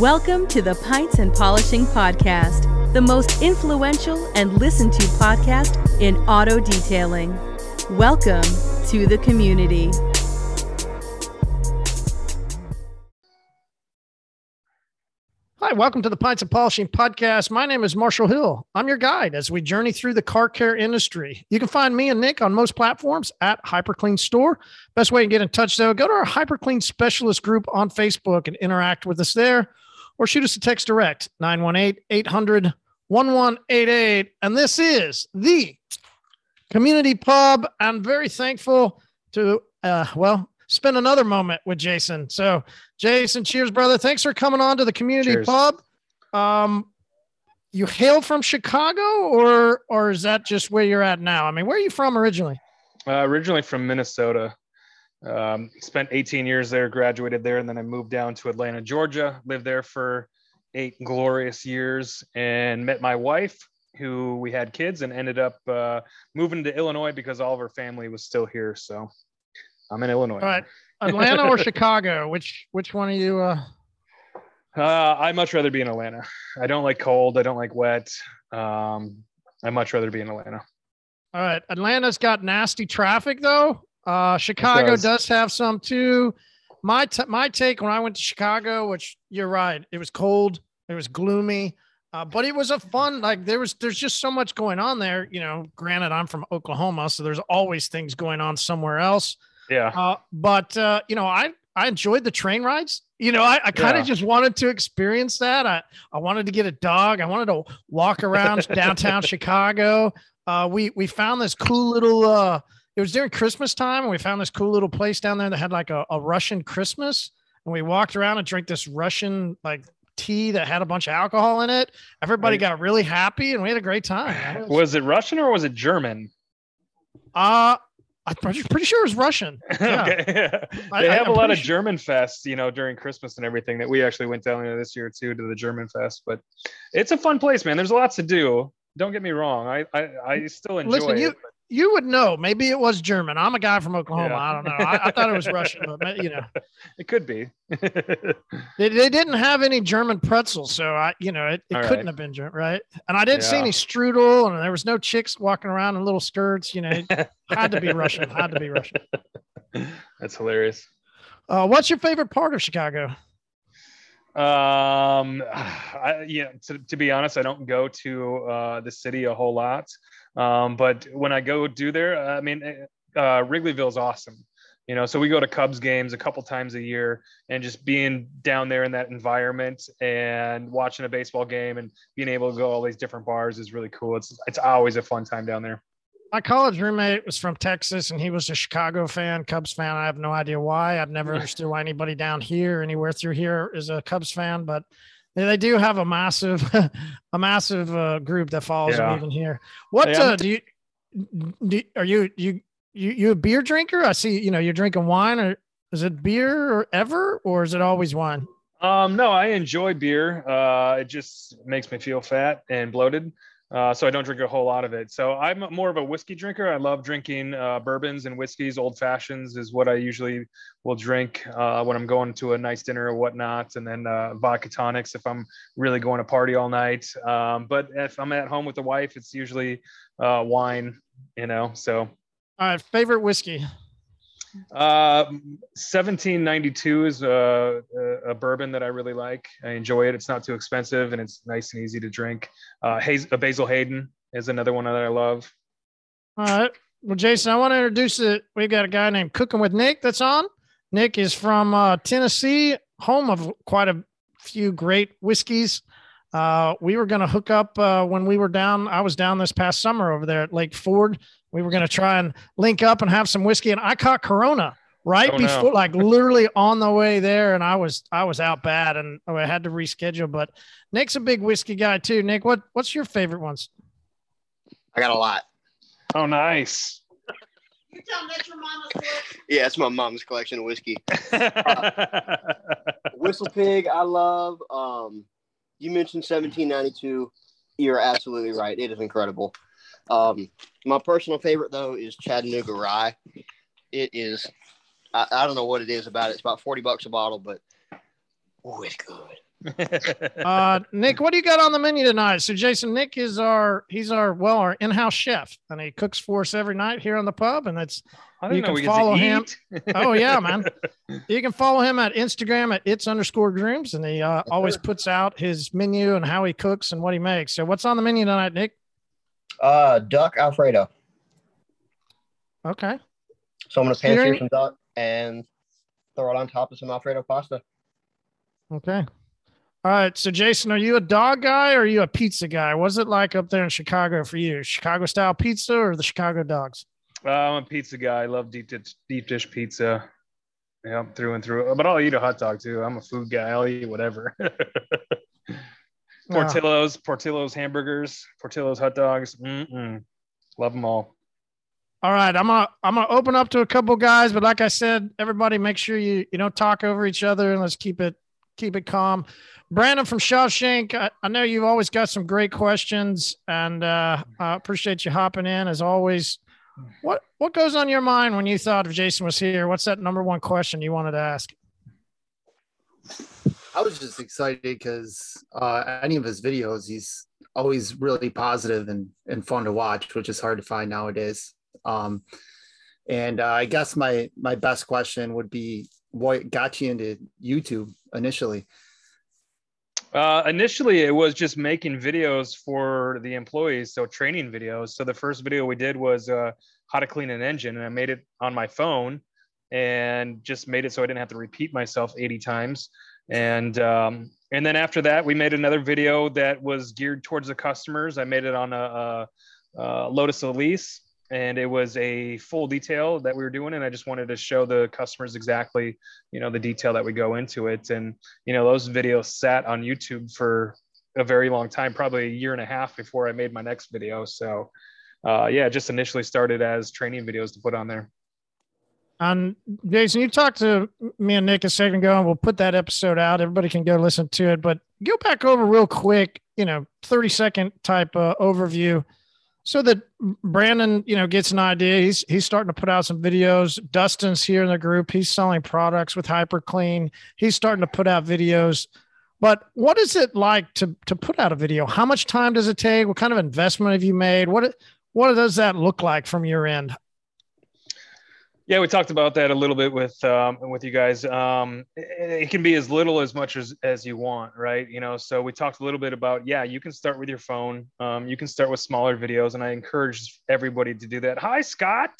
Welcome to the Pints and Polishing Podcast, the most influential and listened to podcast in auto detailing. Welcome to the community. Hi, welcome to the Pints and Polishing Podcast. My name is Marshall Hill. I'm your guide as we journey through the car care industry. You can find me and Nick on most platforms at HyperClean Store. Best way to get in touch, though, go to our HyperClean Specialist group on Facebook and interact with us there, or shoot us a text direct 918 800 1188. And this is the community pub. I'm very thankful to, uh, well, spend another moment with Jason. So, Jason, cheers, brother. Thanks for coming on to the community Cheers. pub. Um, you hail from Chicago, or or is that just where you're at now? I mean, where are you from originally? Uh, originally from Minnesota. Um, spent 18 years there, graduated there, and then I moved down to Atlanta, Georgia. Lived there for eight glorious years, and met my wife, who we had kids, and ended up uh, moving to Illinois because all of her family was still here. So I'm in Illinois. All right, Atlanta or Chicago? Which which one are you? Uh, Uh, I'd much rather be in Atlanta. I don't like cold. I don't like wet. Um, I'd much rather be in Atlanta. all right, Atlanta's got nasty traffic though. Uh, Chicago does. does. have some too. My t- my take when I went to Chicago, which you're right, it was cold, it was gloomy, uh, but it was a fun. Like there was, there's just so much going on there. You know, granted, I'm from Oklahoma, so there's always things going on somewhere else. Yeah. Uh, but uh, you know, I I enjoyed the train rides. You know, I, I kind of Yeah. just wanted to experience that. I I wanted to get a dog. I wanted to walk around downtown Chicago. Uh, we we found this cool little. Uh, it was during Christmas time, and we found this cool little place down there that had like a, a Russian Christmas, and we walked around and drank this Russian like tea that had a bunch of alcohol in it. Everybody Right. got really happy, and we had a great time. Was- Was it Russian or was it German? Uh, I'm pretty sure it was Russian. Yeah. okay. They I- have I'm a lot of sure- German fests, you know, during Christmas and everything that we actually went down there this year too to the German fest. But it's a fun place, man. There's lots to do. Don't get me wrong. I I, I still enjoy Listen, it. you would know. Maybe it was German. I'm a guy from Oklahoma. Yeah. I don't know. I, I thought it was Russian, but you know, It could be. they, they didn't have any German pretzels, so I, you know, it, it couldn't right. have been German, right? And I didn't see any strudel, and there was no chicks walking around in little skirts. You know, it had to be Russian. Had to be Russian. That's hilarious. Uh, what's your favorite part of Chicago? Um, I, yeah, to, to be honest, I don't go to uh, the city a whole lot. Um, but when I go do there, I mean, uh, Wrigleyville's awesome. You know, so we go to Cubs games a couple times a year, and just being down there in that environment and watching a baseball game and being able to go all these different bars is really cool. It's it's always a fun time down there. My college roommate was from Texas, and he was a Chicago fan, Cubs fan. I have no idea why. I've never understood why anybody down here, anywhere through here, is a Cubs fan. But they, do have a massive, a massive uh, group that follows them Yeah. even here. What Yeah, uh, do you? Do, are you you you you a beer drinker? I see. You know, you're drinking wine, or is it beer or ever, or is it always wine? Um, no, I enjoy beer. Uh, it just makes me feel fat and bloated. Uh, so I don't drink a whole lot of it. So I'm more of a whiskey drinker. I love drinking uh, bourbons and whiskeys. Old fashions is what I usually will drink uh, when I'm going to a nice dinner or whatnot, and then uh, vodka tonics if I'm really going to party all night. Um, but if I'm at home with the wife, it's usually uh, wine. You know, so All right, favorite whiskey. Uh, 1792 is a, a, bourbon that I really like. I enjoy it. It's not too expensive and it's nice and easy to drink. Uh, Haze, a Basil Hayden is another one that I love. All right. Well, Jason, I want to introduce it. We've got a guy named Cooking with Nick that's on. Nick is from uh, Tennessee, home of quite a few great whiskeys. Uh, we were going to hook up uh, when we were down. I was down this past summer over there at Lake Ford. We were going to try and link up and have some whiskey, and I caught Corona right Oh, no. before, like literally on the way there, and I was I was out bad, and I had to reschedule. But Nick's a big whiskey guy too. Nick, what what's your favorite ones? I got a lot. Oh, nice. You tell them that's your mama's collection. Yeah, it's my mom's collection of whiskey. Whistle Pig, I love. Um, you mentioned 1792. You're absolutely right. It is incredible. Um, my personal favorite though is Chattanooga Rye. It is. I, I don't know what it is about it. It's about 40 bucks a bottle, but oh, it's good. Uh, Nick, what do you got on the menu tonight? So, Jason, Nick is our he's our well our in-house chef, and he cooks for us every night here on the pub, and that's I didn't You know can we follow get him. oh yeah, man. You can follow him at Instagram at it's underscore grooms, and he uh, always puts out his menu and how he cooks and what he makes. So, what's on the menu tonight, Nick? Uh, duck Alfredo. Okay. So I'm gonna pan Steering- sear some duck and throw it on top of some Alfredo pasta. Okay. All right. So, Jason, are you a dog guy or are you a pizza guy? What's it like up there in Chicago for you? Chicago style pizza or the Chicago dogs? Uh, I'm a pizza guy. I love deep dish, deep dish pizza. Yeah, through and through. But I'll eat a hot dog too. I'm a food guy. I'll eat whatever. Portillo's, Portillo's hamburgers, Portillo's hot dogs. Mm-mm. Love them all. All right, I'm gonna I'm gonna open up to a couple guys, but like I said, everybody make sure you you know talk over each other and let's keep it keep it calm. Brandon from Shawshank, I, I know you've always got some great questions, and uh, I appreciate you hopping in as always. What what goes on your mind when you thought if Jason was here? What's that number one question you wanted to ask? I was just excited because uh, any of his videos, he's always really positive and, and fun to watch, which is hard to find nowadays. Um, and uh, I guess my my best question would be, what got you into YouTube initially? Uh, initially, it was just making videos for the employees, so training videos. So the first video we did was uh, how to clean an engine, and I made it on my phone, and just made it so I didn't have to repeat myself 80 times. And um, and then after that, we made another video that was geared towards the customers. I made it on a, a, a Lotus Elise, and it was a full detail that we were doing, and I just wanted to show the customers exactly, you know, the detail that we go into it. And you know, those videos sat on YouTube for a very long time, probably a year and a half before I made my next video. So, uh, yeah, just initially started as training videos to put on there. And Jason, you talked to me and Nick a second ago, and we'll put that episode out. Everybody can go listen to it, but go back over real quick, you know, 30 second type overview so that Brandon, you know, gets an idea. He's he's starting to put out some videos. Dustin's here in the group. He's selling products with HyperClean. He's starting to put out videos. But what is it like to to put out a video? How much time does it take? What kind of investment have you made? What what does that look like from your end? Yeah, we talked about that a little bit with um, with you guys. Um, it, it can be as little as much as as you want, right? You know, so we talked a little bit about yeah, you can start with your phone. Um, you can start with smaller videos, and I encourage everybody to do that. Hi, Scott.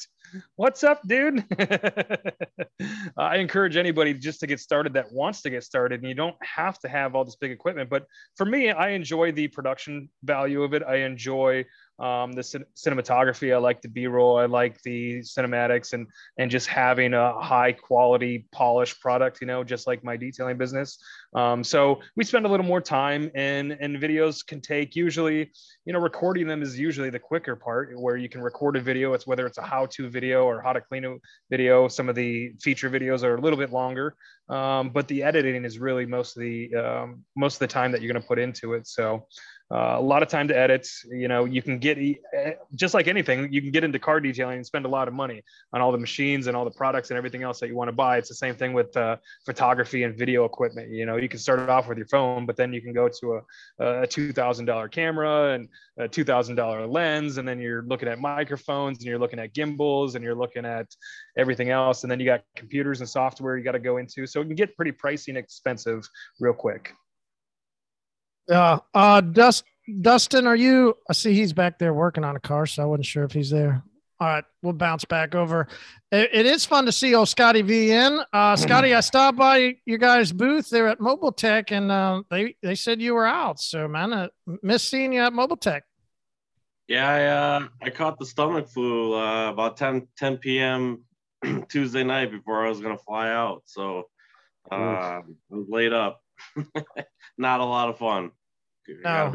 What's up, dude? I encourage anybody just to get started that wants to get started, and you don't have to have all this big equipment. But for me, I enjoy the production value of it. I enjoy um, the cin- cinematography. I like the B-roll. I like the cinematics, and and just having a high quality, polished product. You know, just like my detailing business. Um, so we spend a little more time, and and videos can take usually, you know, recording them is usually the quicker part, where you can record a video. It's whether it's a how-to video or how to clean a video. Some of the feature videos are a little bit longer, um, but the editing is really most of the um, most of the time that you're going to put into it. So uh, a lot of time to edit. You know, you can get eh, just like anything, you can get into car detailing and spend a lot of money on all the machines and all the products and everything else that you want to buy. It's the same thing with uh, photography and video equipment. You know, you can start off with your phone, but then you can go to a, a two thousand dollar camera and a two thousand dollar lens, and then you're looking at microphones and you're looking at gimbals and you're looking at everything else, and then you got computers and software you got to go into. So it can get pretty pricey and expensive real quick. Yeah. Uh, Dust, Dustin, are you? I see he's back there working on a car, so I wasn't sure if he's there. All right, we'll bounce back over. It, it is fun to see old Scotty V in. Uh, Scotty, I stopped by your guys' booth there at Mobile Tech, and uh, they they said you were out. So, man, I miss seeing you at Mobile Tech. Yeah, I, uh, I caught the stomach flu uh, about 10, 10 p.m. Tuesday night before I was going to fly out. So uh, I was laid up. Not a lot of fun. No.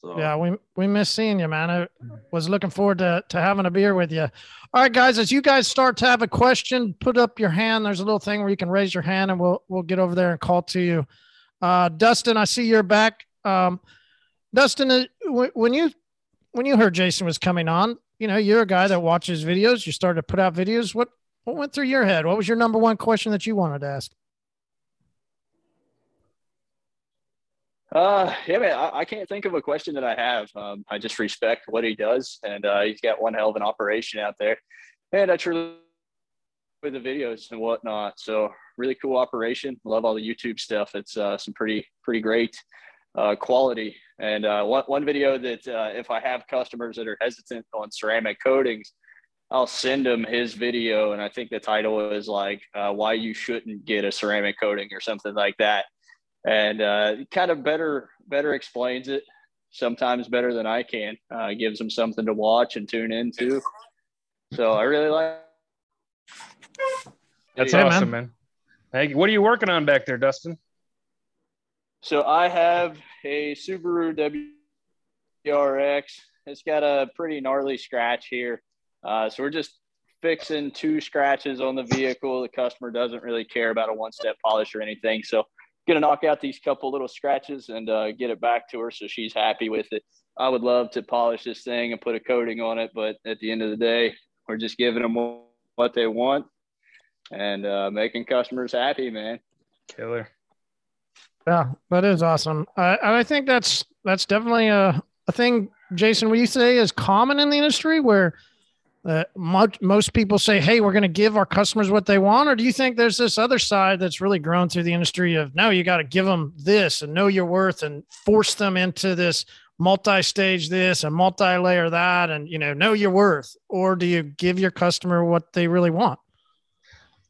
So, Yeah, we we miss seeing you, man. I was looking forward to to having a beer with you. All right, guys, as you guys start to have a question, put up your hand. There's a little thing where you can raise your hand, and we'll we'll get over there and call to you. Uh, Dustin, I see you're back. Um, Dustin, uh, when when you when you heard Jason was coming on, you know you're a guy that watches videos. You started to put out videos. What what went through your head? What was your number one question that you wanted to ask? Uh, yeah, man, I, I, can't think of a question that I have. Um, I just respect what he does, and uh, he's got one hell of an operation out there, and I truly with the videos and whatnot. So really cool operation. Love all the YouTube stuff. It's uh, some pretty pretty great uh, quality. And uh, one one video that uh, if I have customers that are hesitant on ceramic coatings, I'll send them his video, and I think the title is like uh, "Why You Shouldn't Get a Ceramic Coating" or something like that and uh, kind of better better explains it sometimes better than I can. Uh, gives them something to watch and tune into. So I really like. That's yeah, awesome, man. man. Hey, what are you working on back there, Dustin? So I have a Subaru WRX. It's got a pretty gnarly scratch here. Uh, so we're just fixing two scratches on the vehicle. The customer doesn't really care about a one-step polish or anything. So gonna knock out these couple little scratches and uh, get it back to her so she's happy with it. I would love to polish this thing and put a coating on it, but at the end of the day, we're just giving them what they want and uh, making customers happy, man. Killer. Yeah, that is awesome. I, I think that's that's definitely a, a thing, Jason. Would you say is common in the industry where uh, most, most people say, Hey, we're going to give our customers what they want? Or do you think there's this other side that's really grown through the industry of no, you got to give them this and know your worth and force them into this multi-stage this and multi-layer that and you know know your worth or do you give your customer what they really want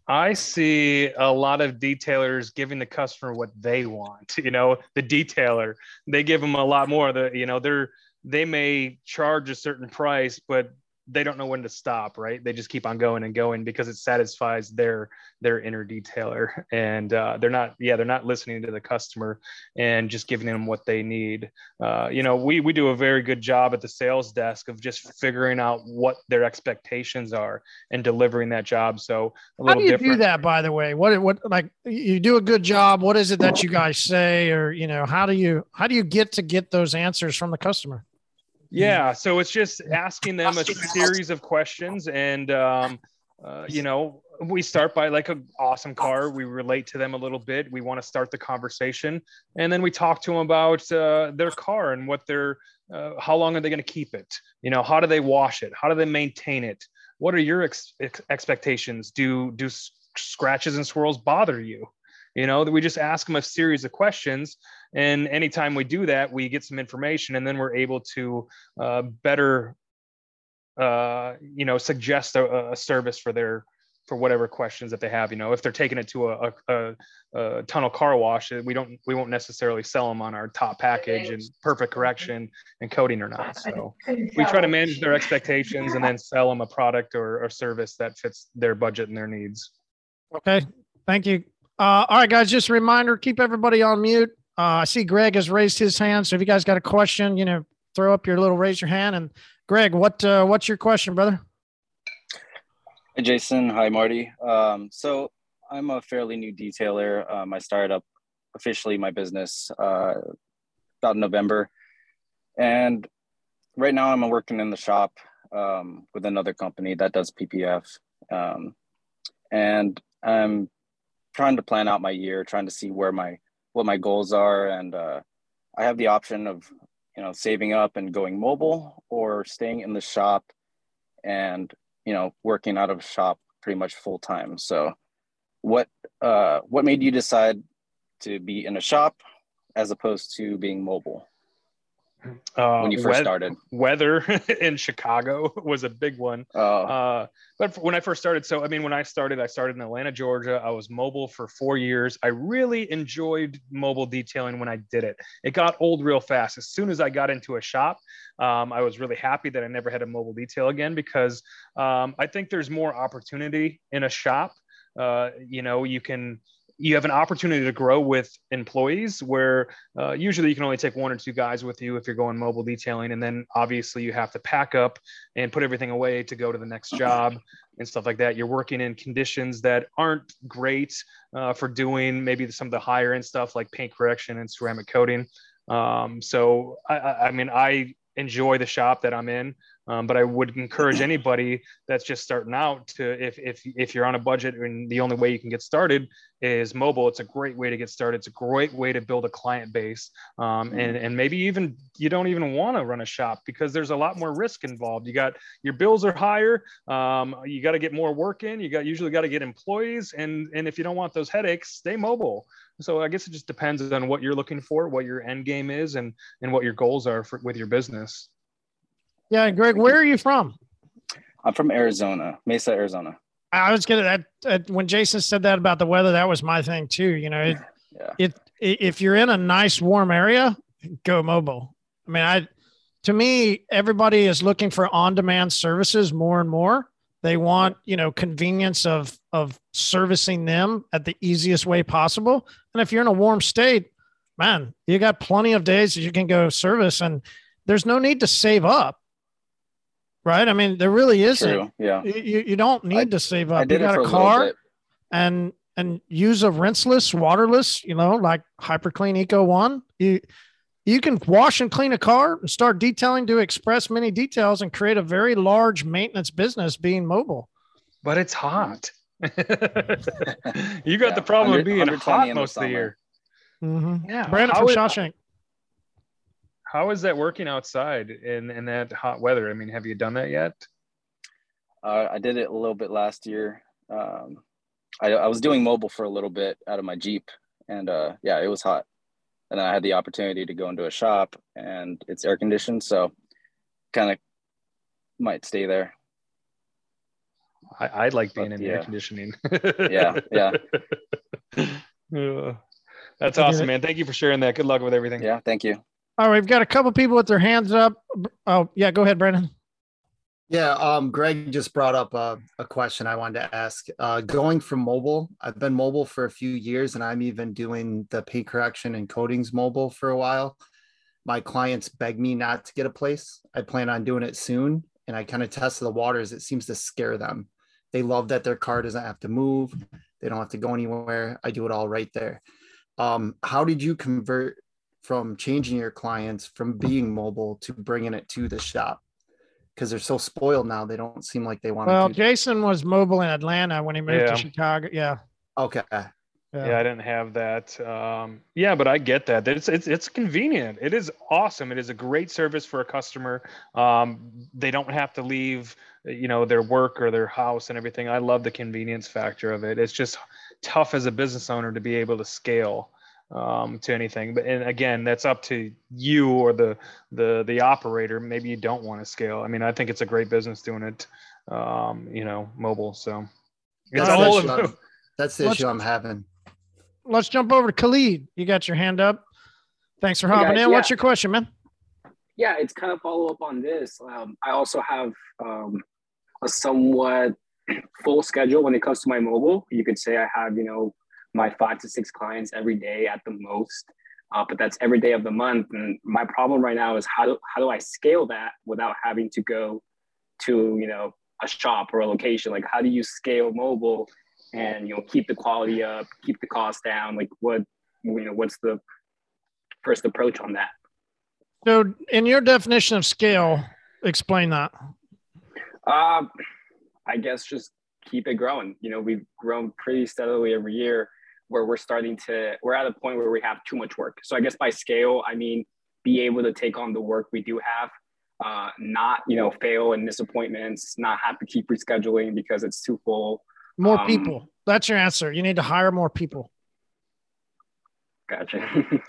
I see a lot of detailers giving the customer what they want. You know, the detailer, they give them a lot more. The you know, they're they may charge a certain price, but they don't know when to stop right? They just keep on going and going because it satisfies their their inner detailer. And uh, they're not yeah they're not listening to the customer and just giving them what they need. Uh, you know we we do a very good job at the sales desk of just figuring out what their expectations are and delivering that job. So how do you different. do that by the way? What what like you do a good job. What is it that you guys say? Or you know how do you how do you get to get those answers from the customer yeah, so it's just asking them a series of questions, and um, uh, you know, we start by like an awesome car. We relate to them a little bit. We want to start the conversation, and then we talk to them about uh, their car and what they're, uh, how long are they going to keep it? You know, how do they wash it? How do they maintain it? What are your ex- ex- expectations? Do do scratches and swirls bother you? You know, we just ask them a series of questions and anytime we do that, we get some information, and then we're able to uh, better, uh, you know, suggest a, a, service for their for whatever questions that they have. You know, if they're taking it to a, a, a tunnel car wash, we don't we won't necessarily sell them on our top package and perfect correction and coating or not. So we try to manage their expectations and then sell them a product or, or service that fits their budget and their needs. Okay, thank you. Uh, all right, guys, just a reminder keep everybody on mute. Uh, I see Greg has raised his hand. So if you guys got a question, you know, throw up your little raise your hand. And Greg, what uh, what's your question, brother? Hey, Jason. Hi, Marty. Um, so I'm a fairly new detailer. Um, I started up officially my business uh, about November, and right now I'm working in the shop um, with another company that does PPF, um, and I'm trying to plan out my year, trying to see where my what my goals are, and uh, I have the option of you know saving up and going mobile or staying in the shop and you know working out of shop pretty much full time. So, what uh, what made you decide to be in a shop as opposed to being mobile? Uh, when you first started. Weather in Chicago was a big one. Oh. Uh, but when I first started, so I mean, when I started, I started in Atlanta, Georgia. I was mobile for four years. I really enjoyed mobile detailing when I did it. It got old real fast. As soon as I got into a shop, um, I was really happy that I never had a mobile detail again because um, I think there's more opportunity in a shop. Uh, you know, you can you have an opportunity to grow with employees where uh, usually you can only take one or two guys with you if you're going mobile detailing. And then obviously you have to pack up and put everything away to go to the next job and stuff like that. You're working in conditions that aren't great uh, for doing maybe some of the higher end stuff like paint correction and ceramic coating. Um, so I, I mean i enjoy the shop that i'm in Um, but I would encourage anybody that's just starting out to, if, if, if you're on a budget and the only way you can get started is mobile, it's a great way to get started. It's a great way to build a client base. Um, and, and maybe even you don't even want to run a shop because there's a lot more risk involved. You got your bills are higher. Um, you got to get more work in. You got usually got to get employees. And, and if you don't want those headaches, stay mobile. So I guess it just depends on what you're looking for, what your end game is, and, and what your goals are for, with your business. Yeah, Greg, where are you from? I'm from Arizona, Mesa, Arizona. I was gonna that, that when Jason said that about the weather, that was my thing too. You know, it, Yeah. it if you're in a nice warm area, go mobile. I mean, I to me, everybody is looking for on-demand services more and more. They want, you know, convenience of of servicing them at the easiest way possible. And if you're in a warm state, man, you got plenty of days that you can go service and there's no need to save up. Right? I mean, there really isn't. True. Yeah. You, you you don't need to save up. I did you it got for a a car bit. and and use a rinseless, waterless, you know, like HyperClean Eco One. You you can wash and clean a car and start detailing to express many details and create a very large maintenance business being mobile. But it's hot. you got Yeah, the problem of being hot most of the year. Mm-hmm. Yeah. Brandon how from is- Shawshank. How is that working outside in, in that hot weather? I mean, have you done that yet? Uh, I did it a little bit last year. Um, I, I was doing mobile for a little bit out of my Jeep, and uh, yeah, it was hot. And I had the opportunity to go into a shop, and it's air conditioned, so kind of might stay there. I, I like being But, in air yeah. conditioning. Yeah, yeah. Yeah. That's awesome, man. Thank you for sharing that. Good luck with everything. Yeah, thank you. All right, we've got a couple people with their hands up. Oh, yeah, go ahead, Brandon. Yeah, um, Greg just brought up a, a question I wanted to ask. Uh, going from mobile, I've been mobile for a few years, and I'm even doing the paint correction and coatings mobile for a while. My clients beg me not to get a place. I plan on doing it soon, and I kind of test the waters. It seems to scare them. They love that their car doesn't have to move. They don't have to go anywhere. I do it all right there. Um, how did you convert from changing your clients from being mobile to bringing it to the shop? because they're so spoiled now. They don't seem like they want Well, to. Do Jason was mobile in Atlanta when he moved Yeah. to Chicago. Yeah. okay. Yeah. Yeah, I didn't have that. Um, yeah, but I get that. It's it's it's convenient. It is awesome. It is a great service for a customer. Um, they don't have to leave, you know, their work or their house and everything. I love the convenience factor of it. It's just tough as a business owner to be able to scale um, to anything. But and again, that's up to you or the the the operator. Maybe you don't want to scale. I mean, I think it's a great business doing it. Um, you know, mobile. So it's That's, all the issue I'm, that's the Let's- issue I'm having. Let's jump over to Khalid. You got your hand up. Thanks for Hey, hopping guys. in. What's your question, man? yeah, it's kind of follow up on this. Um, I also have um, a somewhat full schedule when it comes to my mobile. You could say I have, you know, my five to six clients every day at the most, uh, but that's every day of the month. And my problem right now is how do, how do I scale that without having to go to, you know, a shop or a location? Like, how do you scale mobile and, you know, keep the quality up, keep the cost down? Like, what, you know, what's the first approach on that? So, in your definition of scale, explain that. Um, I guess just keep it growing. You know, we've grown pretty steadily every year where we're starting to, we're at a point where we have too much work. So I guess by scale, I mean, be able to take on the work we do have, uh, not, you know, fail in disappointments, not have to keep rescheduling because it's too full. More Um, people. That's your answer. You need to hire more people. Gotcha.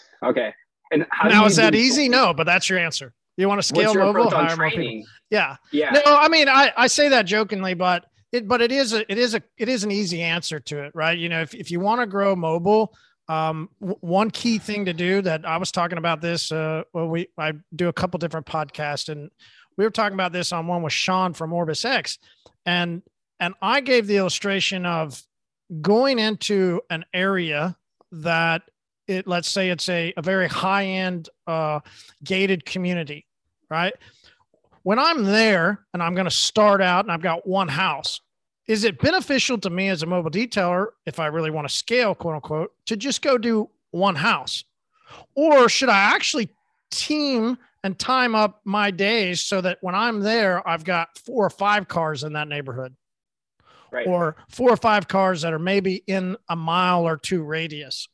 okay. And how now, is that do- easy? No, but that's your answer. You want to scale mobile, hire more people. Yeah. Yeah. No, I mean, I, I say that jokingly, but it, but it is a, it is a, it is an easy answer to it, right? You know, if, if you want to grow mobile, um, w- one key thing to do that I was talking about this, uh, well, we, I do a couple different podcasts and we were talking about this on one with Sean from Orbis X and, and I gave the illustration of going into an area that it, let's say it's a, a very high end, uh, gated community, right? When I'm there and I'm going to start out and I've got one house, is it beneficial to me as a mobile detailer, if I really want to scale, quote unquote, to just go do one house? Or should I actually team and time up my days so that when I'm there, I've got four or five cars in that neighborhood. Right. Or four or five cars that are maybe in a mile or two radius.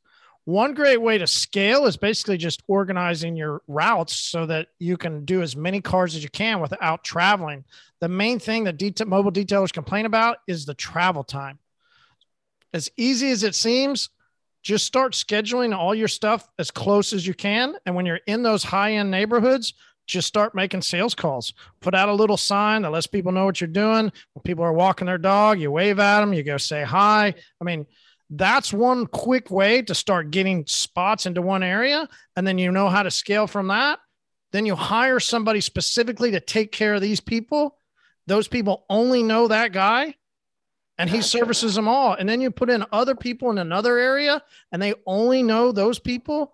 One great way to scale is basically just organizing your routes so that you can do as many cars as you can without traveling. The main thing that mobile detailers complain about is the travel time. As easy as it seems, just start scheduling all your stuff as close as you can. And when you're in those high end neighborhoods, just start making sales calls. Put out a little sign that lets people know what you're doing. When people are walking their dog, you wave at them, you go say hi. I mean, that's one quick way to start getting spots into one area. And then you know how to scale from that. Then you hire somebody specifically to take care of these people. Those people only know that guy and he services them all. And then you put in other people in another area and they only know those people.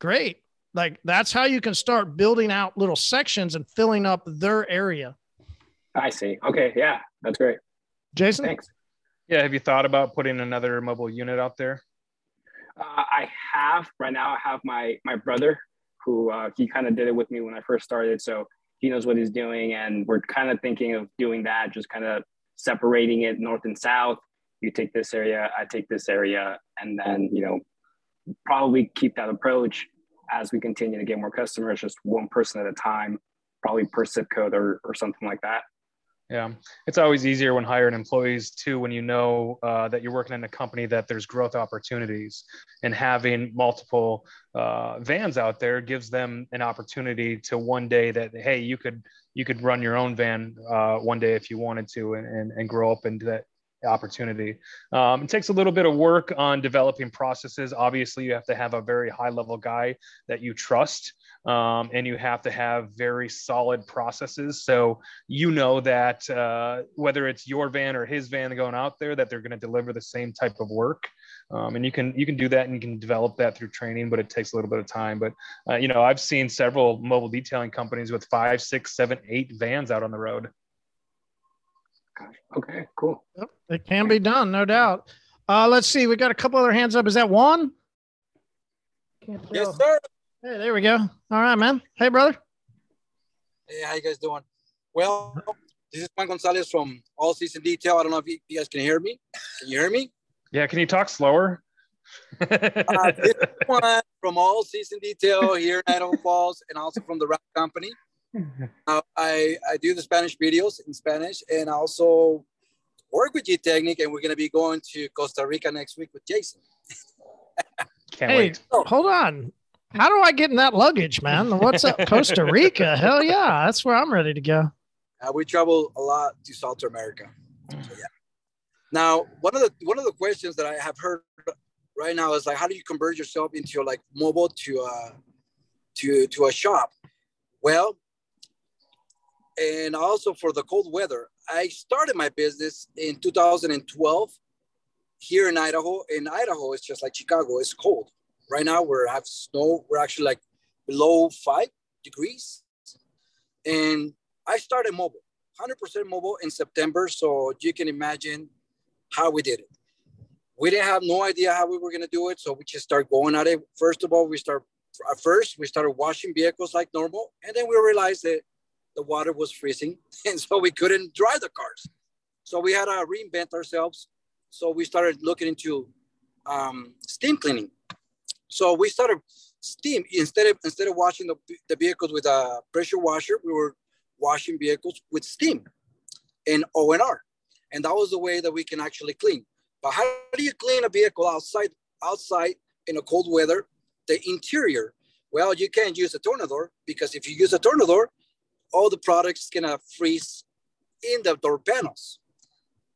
Great. Like that's how you can start building out little sections and filling up their area. I see. Okay. Yeah. That's great. Jason? Thanks. Yeah. Have you thought about putting another mobile unit out there? Uh, I have right now. I have my my brother who uh, he kind of did it with me when I first started, so he knows what he's doing, and we're kind of thinking of doing that, just kind of separating it north and south. You take this area, I take this area, and then you know probably keep that approach as we continue to get more customers, just one person at a time, probably per zip code or, or something like that. Yeah, it's always easier when hiring employees too, when you know uh, that you're working in a company that there's growth opportunities, and having multiple uh, vans out there gives them an opportunity to one day that hey, you could you could run your own van uh, one day if you wanted to, and, and, and grow up into that opportunity. Um, it takes a little bit of work on developing processes. Obviously, you have to have a very high level guy that you trust, um, and you have to have very solid processes. So you know that uh, whether it's your van or his van going out there, that they're going to deliver the same type of work. Um, and you can you can do that and you can develop that through training, but it takes a little bit of time. But uh, you know, I've seen several mobile detailing companies with five, six, seven, eight vans out on the road. Okay, cool. Yep, it can be done, no doubt. Uh, let's see. We got a couple other hands up. Is that Juan? Yes, sir. Hey, there we go. All right, man. Hey, brother. Hey, how you guys doing? Well, this is Juan Gonzalez from All Season Detail. I don't know if you, you guys can hear me. Can you hear me? Yeah, can you talk slower? uh, this one from All Season Detail here in Idaho Falls and also from the Wrap Company. Uh, I, I do the Spanish videos in Spanish and I also work with Gtechniq, and we're going to be going to Costa Rica next week with Jason. Can't hey, wait. hold on. How do I get in that luggage, man? What's up, Costa Rica? Hell yeah, that's where I'm ready to go. Uh, we travel a lot to South America. So, yeah. Now, one of the one of the questions that I have heard right now is like, how do you convert yourself into like mobile to uh to to a shop? Well, and also for the cold weather, I started my business in 2012 here in Idaho. In Idaho, it's just like Chicago. It's cold. Right now, we're have snow. We're actually like below five degrees, and I started mobile, 100% mobile in September. So you can imagine how we did it. We didn't have no idea how we were going to do it. So we just started going at it. First of all, we start at first, we started washing vehicles like normal. And then we realized that the water was freezing. And so we couldn't dry the cars. So we had to reinvent ourselves. So we started looking into um, steam cleaning. So we started steam instead of instead of washing the, the vehicles with a pressure washer, we were washing vehicles with steam and ONR. And that was the way that we can actually clean. But how do you clean a vehicle outside outside in a cold weather? The interior. Well, you can't use a tornador because if you use a tornador, all the products gonna freeze in the door panels.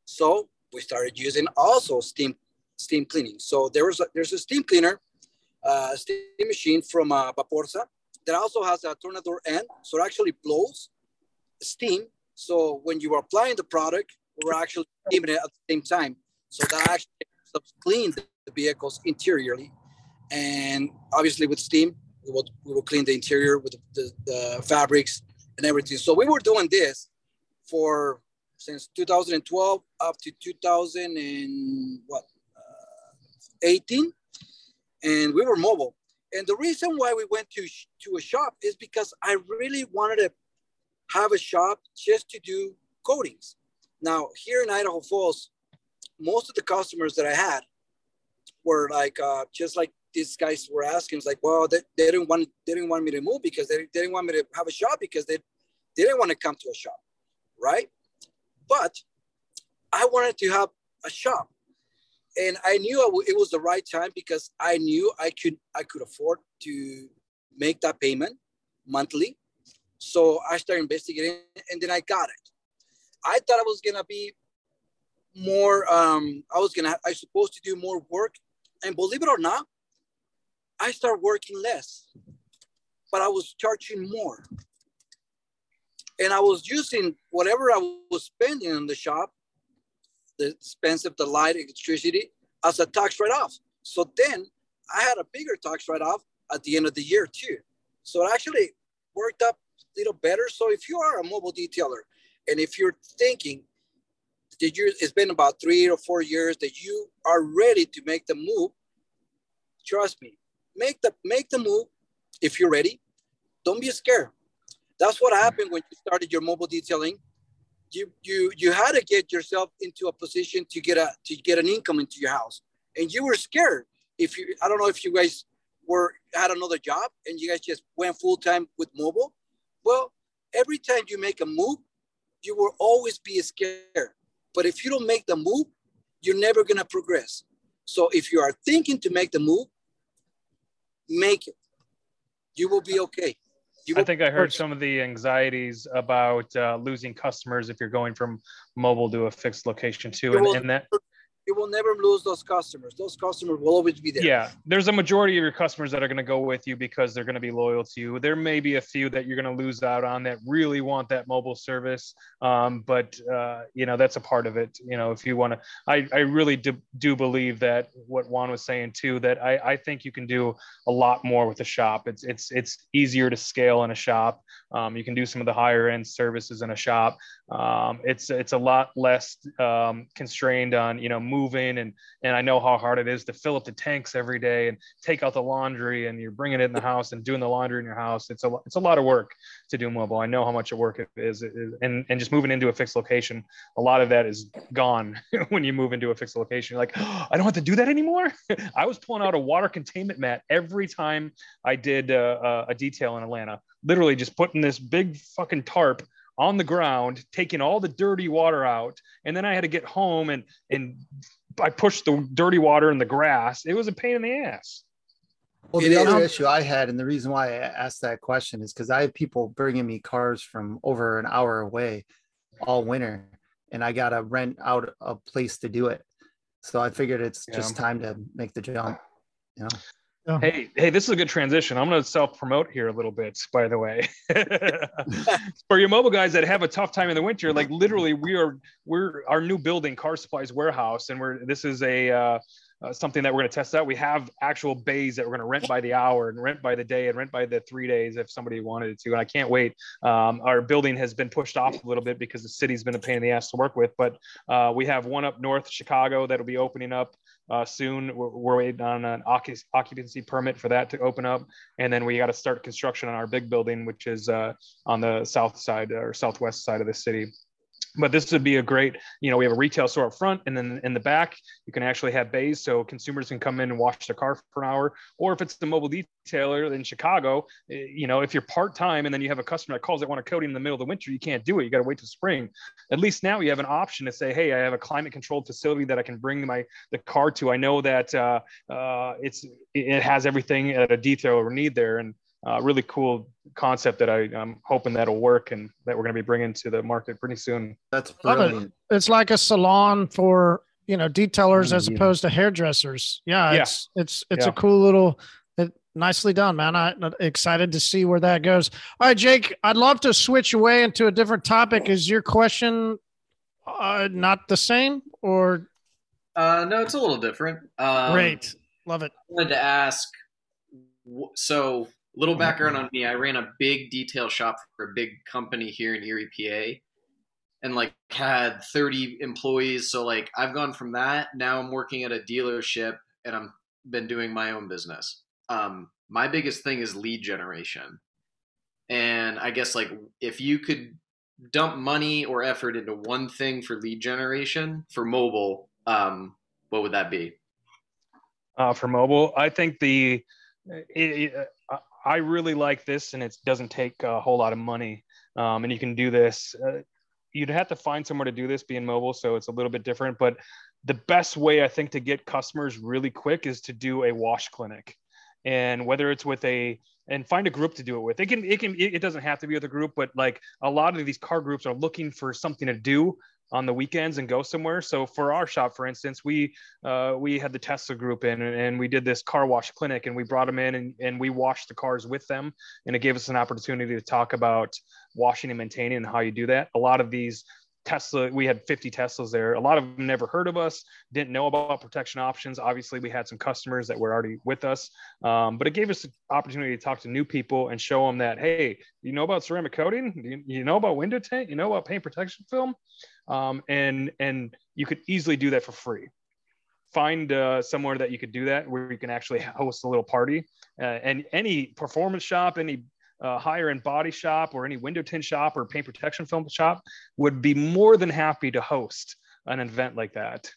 So we started using also steam steam cleaning. So there was a, there's a steam cleaner, uh, steam machine from uh, Vaporsa that also has a tornador end, so it actually blows steam. So when you are applying the product, we're actually steaming it at the same time. So that actually helps clean the vehicles interiorly. And obviously with steam, we will, we will clean the interior with the, the, the fabrics and everything. So we were doing this for since 2012 up to 2000 and what uh, 18 and we were mobile And the reason why we went to to a shop is because I really wanted to have a shop just to do coatings. Now here in Idaho Falls, most of the customers that I had were like uh, just like these guys were asking, it's like, well, they, they didn't want they didn't want me to move because they, they didn't want me to have a shop because they, they didn't want to come to a shop, right? But I wanted to have a shop, and I knew it was the right time because I knew I could I could afford to make that payment monthly. So I started investigating, and then I got it. I thought I was gonna be more. Um, I was gonna. I supposed to do more work, and believe it or not, I started working less, but I was charging more. And I was using whatever I was spending in the shop, the expensive, the light, electricity, as a tax write-off. So then I had a bigger tax write-off at the end of the year too. So it actually worked up a little better. So if you are a mobile detailer and if you're thinking that you it's been about three or four years that you are ready to make the move, trust me, make the make the move if you're ready. Don't be scared. That's what happened when you started your mobile detailing. You you you had to get yourself into a position to get a to get an income into your house, and you were scared. If you, I don't know if you guys were had another job and you guys just went full time with mobile. Well, every time you make a move, you will always be scared. But if you don't make the move, you're never gonna progress. So if you are thinking to make the move, make it. You will be okay. You I think I heard some of the anxieties about uh, losing customers if you're going from mobile to a fixed location too, and, and that you will never lose those customers. Those customers will always be there. Yeah, there's a majority of your customers that are going to go with you because they're going to be loyal to you. There may be a few that you're going to lose out on that really want that mobile service, um, but uh, you know that's a part of it. You know, if you want to, I, I really do, do believe that what Juan was saying too. That I, I think you can do a lot more with a shop. It's it's it's easier to scale in a shop. Um, you can do some of the higher end services in a shop. Um, it's it's a lot less um, constrained on you know moving and and I know how hard it is to fill up the tanks every day and take out the laundry and you're bringing it in the house and doing the laundry in your house. It's a it's a lot of work to do mobile. I know how much of work it is, it is and and just moving into a fixed location, a lot of that is gone when you move into a fixed location. You're like, oh, I don't have to do that anymore. I was pulling out a water containment mat every time I did uh, a detail in Atlanta. Literally just putting this big fucking tarp on the ground, taking all the dirty water out. And then I had to get home and, and I pushed the dirty water in the grass. It was a pain in the ass. Well, the other issue I had, and the reason why I asked that question is because I have people bringing me cars from over an hour away all winter, and I got to rent out a place to do it. So I figured it's yeah. just time to make the jump. You know? Oh. Hey, hey, this is a good transition. I'm going to self promote here a little bit, by the way. For your mobile guys that have a tough time in the winter, like literally, we are we're our new building, Car Supplies Warehouse, and we're this is a uh, uh, something that we're going to test out. We have actual bays that we're going to rent by the hour and rent by the day and rent by the three days if somebody wanted to. And I can't wait. Um, our building has been pushed off a little bit because the city's been a pain in the ass to work with, but uh, we have one up north Chicago that'll be opening up uh, soon. We're, we're, waiting on an occupancy permit for that to open up, and then we got to start construction on our big building, which is uh, on the south side or southwest side of the city but this would be a great you know we have a retail store up front and then in the back you can actually have bays. So consumers can come in and wash their car for an hour. Or if it's the mobile detailer in chicago eh, you know if you're part-time and then you have a customer that calls they want a coating in the middle of the winter you can't do it. You got to wait till spring. At least now you have an option to say hey i have a climate controlled facility that i can bring my the car to. I know that uh, uh, it's it has everything that a detailer need there. And uh, really cool concept that I, am hoping that'll work and that we're going to be bringing to the market pretty soon. That's brilliant. It. It's like a salon for you know detailers mm-hmm. as opposed to hairdressers. Yeah, yeah. it's it's it's yeah. a cool little. It, nicely done, man. I'm excited to see where that goes. All right, Jake, I'd love to switch away into a different topic. Is your question uh, not the same or? Uh, no, it's a little different. Um, Great, love it. I wanted to ask. So little background on me i ran a big detail shop for a big company here in erie pa and like had 30 employees so like i've gone from that now i'm working at a dealership and i'm been doing my own business um my biggest thing is lead generation. And I guess like if you could dump money or effort into one thing for lead generation for mobile, um, what would that be? Uh, for mobile, I think the it, it, I really like this, and it doesn't take a whole lot of money, um, and you can do this. Uh, you'd have to find somewhere to do this being mobile, so it's a little bit different. But the best way I think to get customers really quick is to do a wash clinic, and whether it's with a and find a group to do it with. It can it can it doesn't have to be with a group, but like a lot of these car groups are looking for something to do on the weekends and go somewhere. So for our shop, for instance, we uh, we had the Tesla group in and, we did this car wash clinic and we brought them in and, and we washed the cars with them. And it gave us an opportunity to talk about washing and maintaining and how you do that. A lot of these Tesla, we had 50 Teslas there. A lot of them never heard of us, didn't know about protection options. Obviously, we had some customers that were already with us, um, but it gave us the opportunity to talk to new people and show them that, hey, you know about ceramic coating? You, you know about window tint? You know about paint protection film? Um, and and you could easily do that for free. Find uh, somewhere that you could do that where you can actually host a little party. Uh, and any performance shop, any uh, higher end body shop or any window tint shop or paint protection film shop would be more than happy to host an event like that.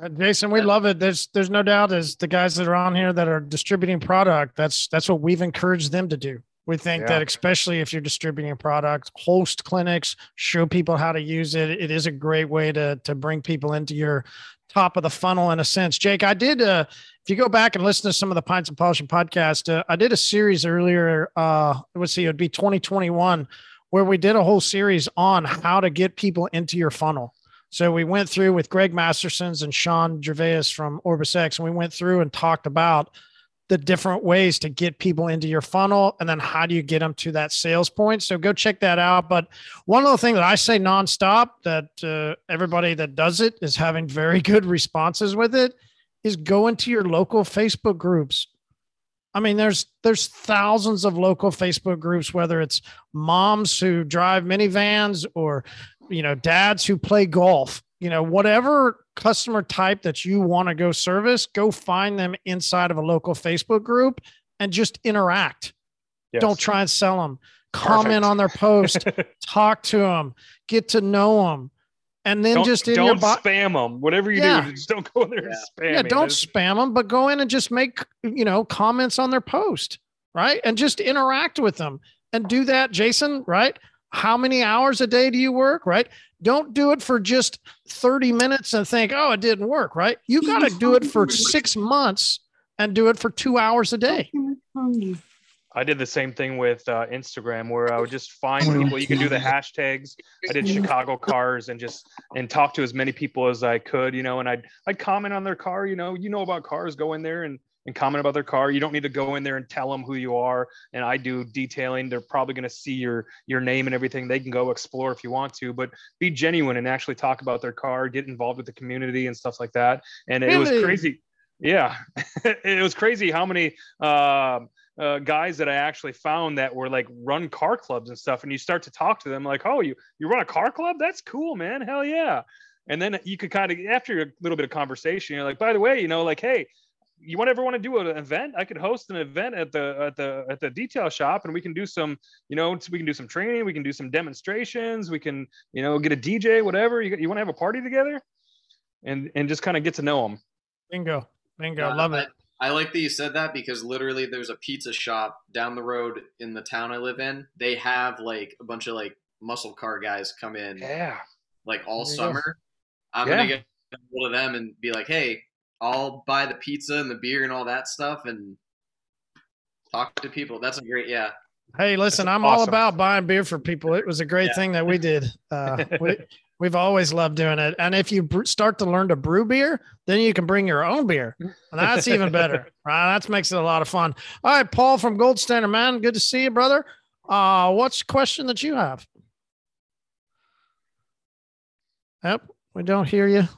Uh, Jason, we love it. There's there's no doubt as the guys that are on here that are distributing product, that's that's what we've encouraged them to do. We think yeah. that especially if you're distributing product, host clinics, show people how to use it. It is a great way to to bring people into your top of the funnel in a sense. Jake, I did uh if you go back and listen to some of the Pints and Polishing podcast, uh, I did a series earlier. Uh, let's see, it would be 2021, where we did a whole series on how to get people into your funnel. So we went through with Greg Mastersons and Sean Gervais from Orbis X, and we went through and talked about the different ways to get people into your funnel and then how do you get them to that sales point so go check that out but one of the things that i say nonstop that uh, everybody that does it is having very good responses with it is go into your local Facebook groups. I mean, there's there's thousands of local Facebook groups, whether it's moms who drive minivans or you know dads who play golf. You know, whatever customer type that you want to go service, go find them inside of a local Facebook group and just interact. Yes. Don't try and sell them. Comment Perfect. on their post, talk to them, get to know them and then don't, just in don't your bo- spam them. Whatever you yeah. do, just don't go in there yeah. and spam. Yeah, don't spam them, but go in and just make you know comments on their post, right? And just interact with them and do that, Jason. Right? How many hours a day do you work? Right? Don't do it for just thirty minutes and think, oh, it didn't work. Right? You got to do it for six months and do it for two hours a day. I did the same thing with uh, Instagram where I would just find people. You can do the hashtags. I did Chicago cars and just and talk to as many people as I could, you know. And I'd I'd comment on their car. You know, you know about cars. Go in there and and comment about their car. You don't need to go in there and tell them who you are. And I do detailing. They're probably going to see your your name and everything. They can go explore if you want to, but be genuine and actually talk about their car. Get involved with the community and stuff like that. And it was crazy. Yeah, it was crazy how many. Um, uh, guys that I actually found that were like run car clubs and stuff. And you start to talk to them like, oh, you you run a car club? That's cool, man. Hell yeah. And then you could kind of after a little bit of conversation, you're like, by the way, you know, like, hey, you want ever want to do an event? I could host an event at the at the at the detail shop, and we can do some, you know, we can do some training, we can do some demonstrations, we can, you know, get a DJ, whatever. You you want to have a party together, and and just kind of get to know them. Bingo, bingo, love it. I like that you said that because literally there's a pizza shop down the road in the town I live in. They have like a bunch of like muscle car guys come in. Yeah. Like all summer. Go. I'm yeah. gonna get hold of them and be like, hey, I'll buy the pizza and the beer and all that stuff and talk to people. That's a great yeah. Hey, listen, That's I'm awesome. all about buying beer for people. It was a great yeah. thing that we did. Uh, we, We've always loved doing it. And if you start to learn to brew beer, then you can bring your own beer. And that's even better. Right. That makes it a lot of fun. All right, Paul from Gold Standard Man. Good to see you, brother. Uh, what's the question that you have? Yep, we don't hear you.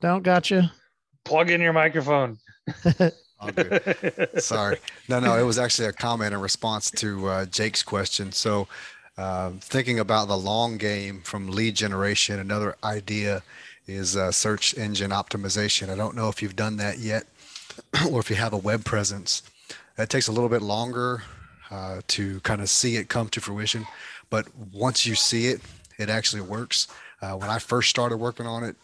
Don't got you. Plug in your microphone. Sorry. No, no, it was actually a comment in response to uh, Jake's question. So um, thinking about the long game from lead generation, another idea is uh, search engine optimization. I don't know if you've done that yet or if you have a web presence. It takes a little bit longer uh, to kind of see it come to fruition, but once you see it, it actually works. Uh, when I first started working on it,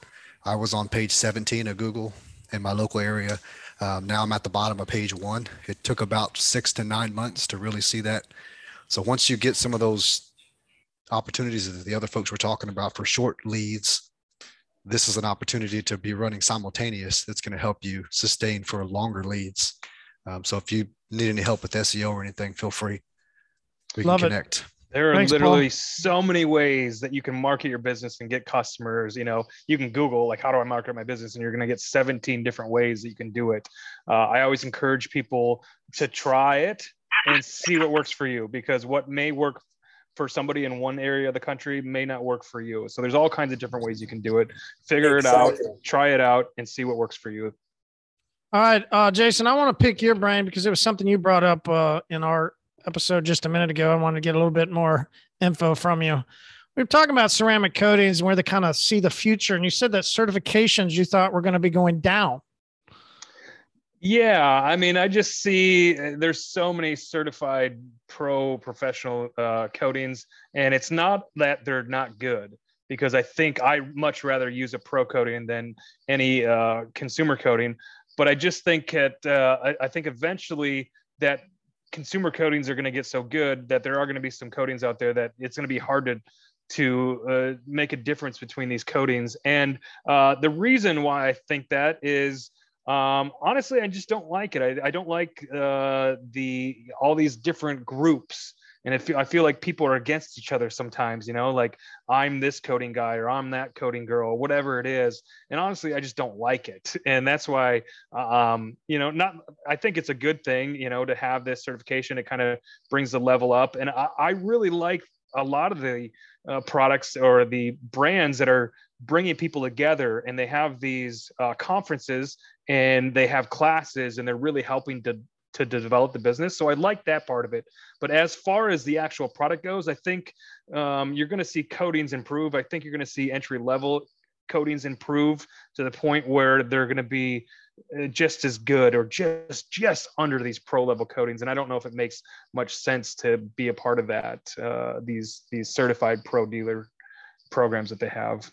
I was on page 17 of Google in my local area. Um, now I'm at the bottom of page one. It took about six to nine months to really see that. So once you get some of those opportunities that the other folks were talking about for short leads, this is an opportunity to be running simultaneous. That's going to help you sustain for longer leads. Um, so if you need any help with SEO or anything, feel free. We Love can it. Connect. There are Thanks, literally Paul. so many ways that you can market your business and get customers. You know, you can Google like, how do I market my business? And you're going to get 17 different ways that you can do it. Uh, I always encourage people to try it and see what works for you because what may work for somebody in one area of the country may not work for you. So there's all kinds of different ways you can do it. Figure it out, try it out, and see what works for you. All right, uh, Jason, I want to pick your brain because it was something you brought up uh, in our episode just a minute ago. I wanted to get a little bit more info from you. We were talking about ceramic coatings and where they kind of see the future. And you said that certifications you thought were going to be going down. Yeah, I mean, I just see uh, there's so many certified pro professional uh, coatings, and it's not that they're not good because I think I much rather use a pro coating than any uh, consumer coating. But I just think that uh, I, I think eventually that consumer coatings are going to get so good that there are going to be some coatings out there that it's going to be hard to to uh, make a difference between these coatings. And uh, the reason why I think that is um, honestly, I just don't like it. I, I don't like uh, the all these different groups, and it feel, I feel like people are against each other sometimes. You know, like I'm this coating guy or I'm that coating girl, whatever it is. And honestly, I just don't like it, and that's why, um, you know, not. I think it's a good thing, you know, to have this certification. It kind of brings the level up, and I, I really like a lot of the uh, products or the brands that are bringing people together and they have these uh, conferences and they have classes and they're really helping to to develop the business so i like that part of it but as far as the actual product goes i think um, you're going to see coatings improve i think you're going to see entry level coatings improve to the point where they're going to be uh, just as good or just just under these pro level coatings and i don't know if it makes much sense to be a part of that uh, these these certified pro dealer programs that they have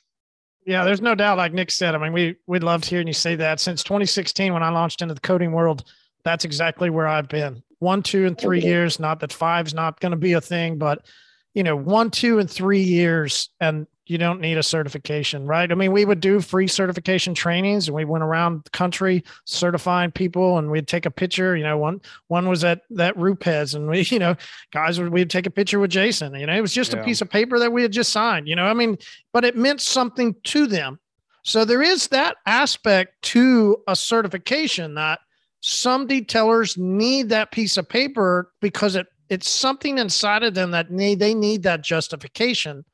Yeah, there's no doubt. Like Nick said, I mean, we we loved hearing you say that. Since 2016, when I launched into the coating world, that's exactly where I've been. One, two, and three years. Not that five's not going to be a thing, but you know, one, two, and three years, and you don't need a certification, right? I mean, we would do free certification trainings, and we went around the country certifying people, and we'd take a picture. You know, one one was at that Rupes, and we, you know, guys would we'd take a picture with Jason. You know, it was just a piece of paper that we had just signed. You know, I mean, but it meant something to them. So there is that aspect to a certification that some detailers need that piece of paper because it it's something inside of them that need they need that justification.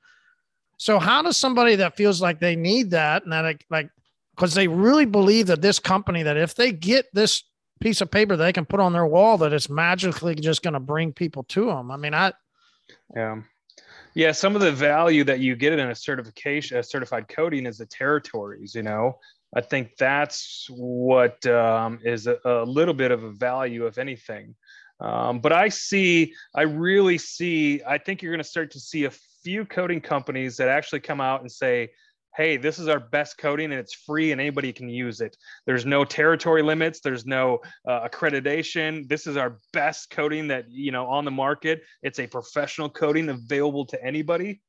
So how does somebody that feels like they need that and that like- because they really believe that this company that if they get this piece of paper they can put on their wall that it's magically just going to bring people to them. I mean, I Yeah. Yeah, some of the value that you get in a certification, a certified coating is the territories, you know. I think that's what um, is a, a little bit of a value, if anything. Um, but I see, I really see, I think you're going to start to see a few coating companies that actually come out and say, hey, this is our best coating and it's free and anybody can use it. There's no territory limits, there's no uh, accreditation. This is our best coating that, you know, on the market. It's a professional coating available to anybody.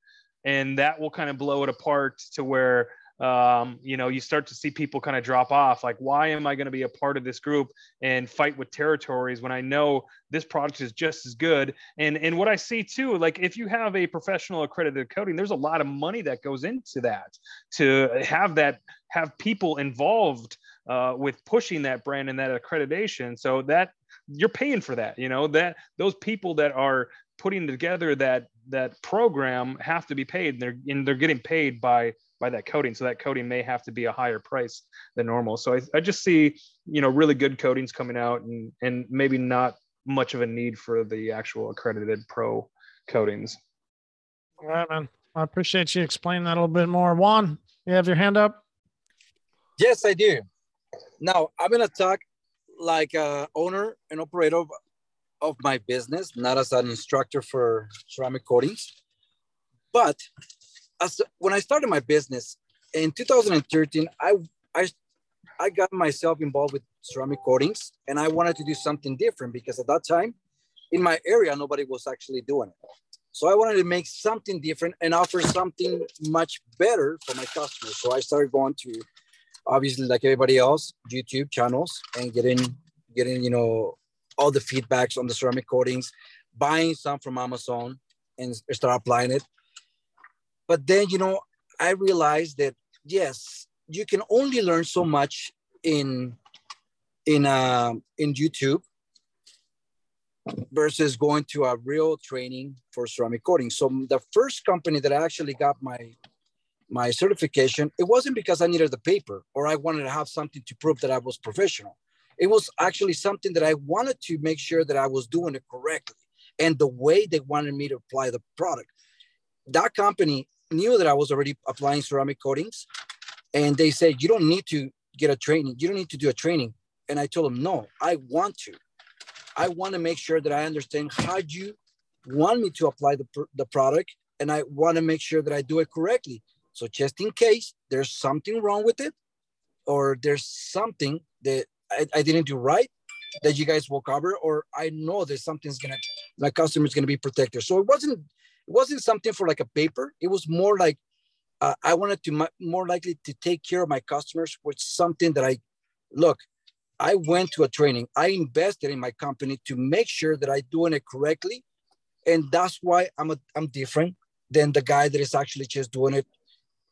And that will kind of blow it apart to where um, you know, you start to see people kind of drop off. Like, why am I going to be a part of this group and fight with territories when I know this product is just as good? And and what I see too, like if you have a professional accredited coating, there's a lot of money that goes into that to have that have people involved uh, with pushing that brand and that accreditation. So that you're paying for that. You know that those people that are putting together that that program have to be paid. And they're and they're getting paid by by that coating. So that coating may have to be a higher price than normal. So I, I just see, you know, really good coatings coming out and and maybe not much of a need for the actual accredited pro coatings. all right, man. I appreciate you explaining that a little bit more. Juan, you have your hand up? Yes, I do. Now I'm gonna talk like a owner and operator of, of my business, not as an instructor for ceramic coatings. But as when I started my business in 2013, I I I got myself involved with ceramic coatings and I wanted to do something different because at that time in my area nobody was actually doing it. So I wanted to make something different and offer something much better for my customers. So I started going to obviously like everybody else, YouTube channels and getting getting, you know, all the feedbacks on the ceramic coatings, buying some from Amazon and start applying it. But then, you know, I realized that yes, you can only learn so much in in uh, in YouTube versus going to a real training for ceramic coating. So the first company that I actually got my my certification, it wasn't because I needed the paper or I wanted to have something to prove that I was professional. It was actually something that I wanted to make sure that I was doing it correctly and the way they wanted me to apply the product. That company knew that I was already applying ceramic coatings and they said, you don't need to get a training. You don't need to do a training. And I told them, no, I want to. I want to make sure that I understand how you want me to apply the, the product and I want to make sure that I do it correctly. So just in case there's something wrong with it or there's something that I, I didn't do right that you guys will cover or I know that something's gonna my customer is gonna be protected. So it wasn't it wasn't something for like a paper. It was more like uh, I wanted to more likely to take care of my customers with something that I look. I went to a training. I invested in my company to make sure that I'm doing it correctly, and that's why I'm a, I'm different than the guy that is actually just doing it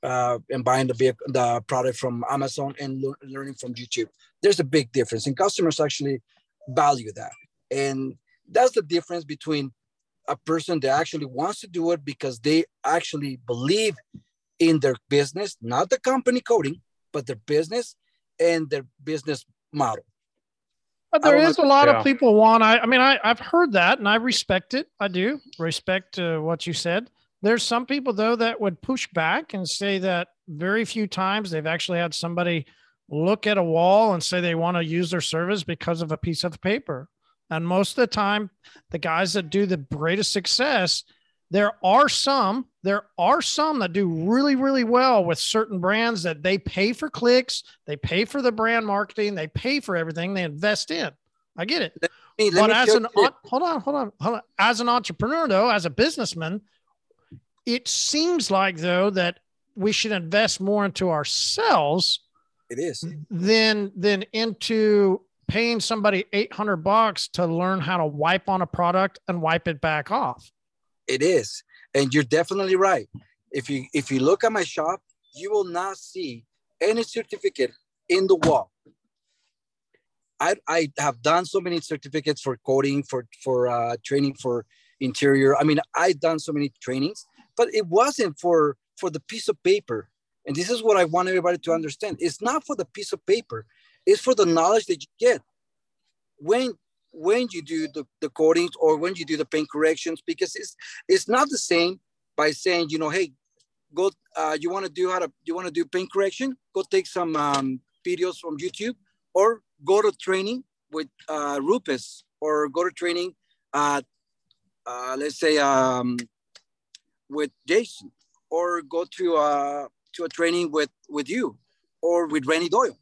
uh, and buying the vehicle, the product from Amazon and le- learning from YouTube. There's a big difference, and customers actually value that. And that's the difference between a person that actually wants to do it because they actually believe in their business, not the company coating, but their business and their business model. But there is a lot yeah. of people want. I, I mean, I, I've heard that, and I respect it. I do respect uh, what you said. There's some people though that would push back and say that very few times they've actually had somebody look at a wall and say they want to use their service because of a piece of paper. And most of the time, the guys that do the greatest success, there are some, there are some that do really, really well with certain brands that they pay for clicks, they pay for the brand marketing, they pay for everything they invest in. I get it. Me, but as an hold on, hold on, hold on. As an entrepreneur, though, as a businessman, it seems like though that we should invest more into ourselves. It is. Than than into paying somebody 800 bucks to learn how to wipe on a product and wipe it back off. It is. And you're definitely right. If you if you look at my shop, you will not see any certificate in the wall. I, I have done so many certificates for coating, for for uh, training for interior. I mean, I've done so many trainings, but it wasn't for for the piece of paper. And this is what I want everybody to understand. It's not for the piece of paper. It's for the knowledge that you get when when you do the, the coatings or when you do the paint corrections because it's it's not the same by saying you know hey go uh, you want to do how to you want to do paint correction go take some um, videos from youtube or go to training with uh, rupes or go to training uh, uh, let's say um, with jason or go to uh, to a training with with you or with Renny Doyle.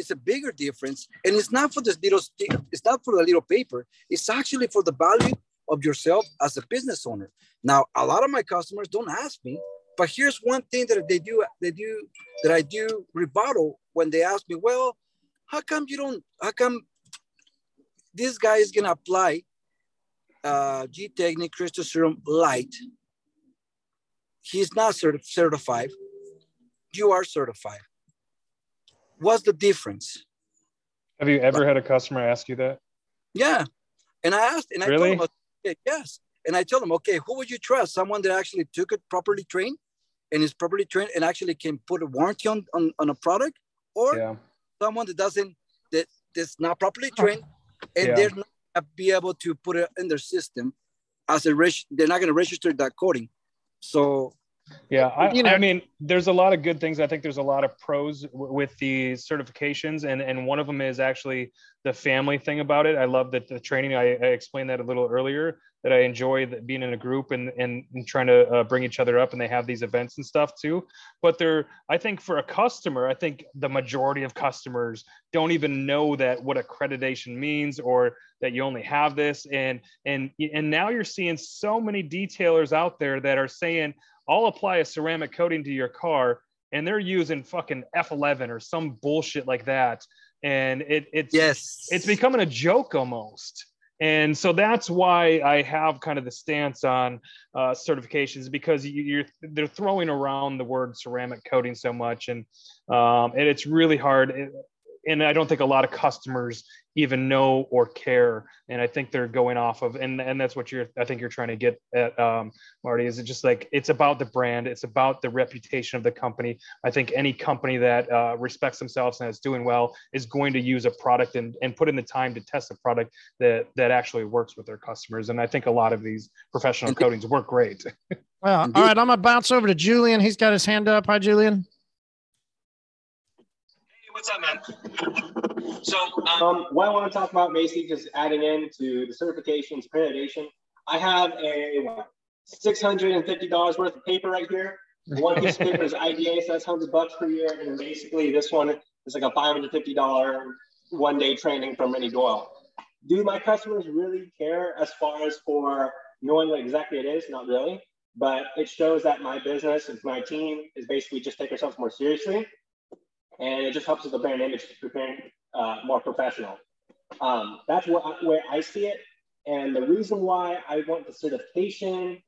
It's a bigger difference, and it's not for this little. It's not for the little paper. It's actually for the value of yourself as a business owner. Now, a lot of my customers don't ask me, but here's one thing that they do. They do that I do rebuttal when they ask me, "Well, how come you don't? How come this guy is gonna apply uh, Gtechniq Crystal Serum Light? He's not cert- certified." you are certified. What's the difference? Have you ever had a customer ask you that? Yeah. And I asked, and I really? told them, yes. And I told them, okay, who would you trust? Someone that actually took it properly trained and is properly trained and actually can put a warranty on, on, on a product or yeah. someone that doesn't, that that's not properly trained and yeah. they're not be able to put it in their system as a, they're not going to register that coating. So Yeah, I, You know- I mean, there's a lot of good things. I think there's a lot of pros w- with the certifications, and and one of them is actually the family thing about it. I love that the training. I, I explained that a little earlier. That I enjoy that being in a group and and, and trying to uh, bring each other up, and they have these events and stuff too. But they're, I think, for a customer, I think the majority of customers don't even know that what accreditation means or that you only have this and and and now you're seeing so many detailers out there that are saying i'll apply a ceramic coating to your car and they're using fucking f11 or some bullshit like that. And it it's yes. it's becoming a joke almost. And so that's why i have kind of the stance on uh, certifications because you, you're they're throwing around the word ceramic coating so much and um, and it's really hard and I don't think a lot of customers even know or care. And I think they're going off of, and and that's what you're, I think you're trying to get at, um, Marty. Is it just like it's about the brand, it's about the reputation of the company. I think any company that uh, respects themselves and is doing well is going to use a product and and put in the time to test a product that that actually works with their customers. And I think a lot of these professional coatings work great. Well, all right. I'm gonna bounce over to Julian. He's got his hand up. Hi, Julian. What's up, man? So, um, what I want to talk about, Macy, just adding in to the certifications, accreditation. I have a six hundred and fifty dollars worth of paper right here. One piece of paper is IDA, so that's hundred bucks per year, and basically this one is like a five hundred fifty dollar one day training from Renny Doyle. Do my customers really care as far as for knowing what exactly it is? Not really, but it shows that my business and my team is basically just take ourselves more seriously and it just helps with the brand image preparing uh, more professional. Um, that's where I, where I see it, and the reason why I want the certification.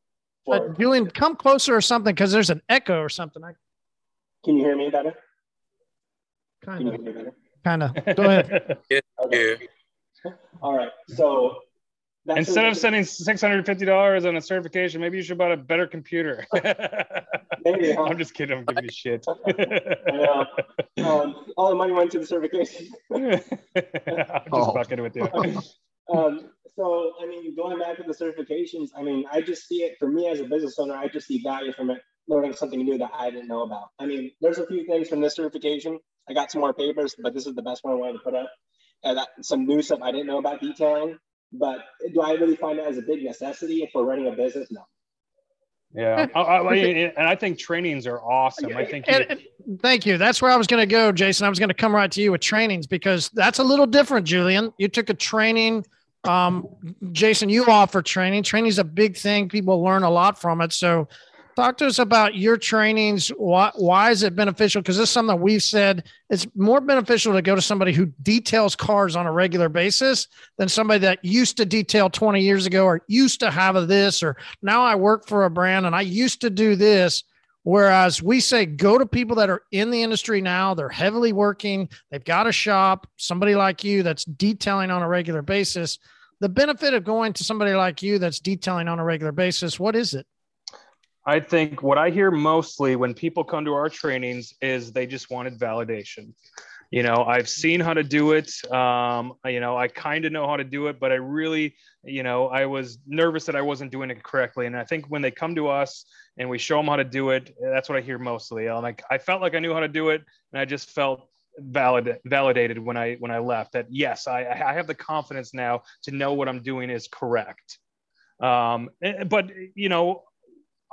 Uh, For, Julian, come closer or something because there's an echo or something. I can you hear me better? kind of, hear me better? kind of. Go ahead. Okay. All right. So that's Instead of sending six hundred fifty dollars on a certification, maybe you should buy a better computer. Maybe, huh? I'm just kidding. I'm giving you shit. uh, um, all the money went to the certification. I'm just Oh. fucking with you. um, so, I mean, going back to the certifications, I mean, I just see it for me as a business owner, I just see value from it, learning something new that I didn't know about. I mean, there's a few things from this certification. I got some more papers, but this is the best one I wanted to put up. And that, some new stuff I didn't know about detailing. But do I really find it as a big necessity for running a business? No. Yeah, I, I, I- and I think trainings are awesome. I think you- And- and thank you. That's where I was going to go, Jason. I was going to come right to you with trainings because that's a little different, Julian. You took a training. Um, Jason, you offer training. Training is a big thing. People learn a lot from it. So, talk to us about your trainings. Why, why is it beneficial? Because this is something we've said it's more beneficial to go to somebody who details cars on a regular basis than somebody that used to detail 20 years ago or used to have a this or now I work for a brand and I used to do this. Whereas we say go to people that are in the industry now, they're heavily working, they've got a shop, somebody like you that's detailing on a regular basis. The benefit of going to somebody like you that's detailing on a regular basis, what is it? I think what I hear mostly when people come to our trainings is they just wanted validation. You know, I've seen how to do it. Um, you know, I kind of know how to do it, but I really, you know, I was nervous that I wasn't doing it correctly. And I think when they come to us and we show them how to do it, that's what I hear mostly. I'm like, I felt like I knew how to do it, and I just felt valid validated when I when I left that yes, I I have the confidence now to know what I'm doing is correct. Um, eh, but you know,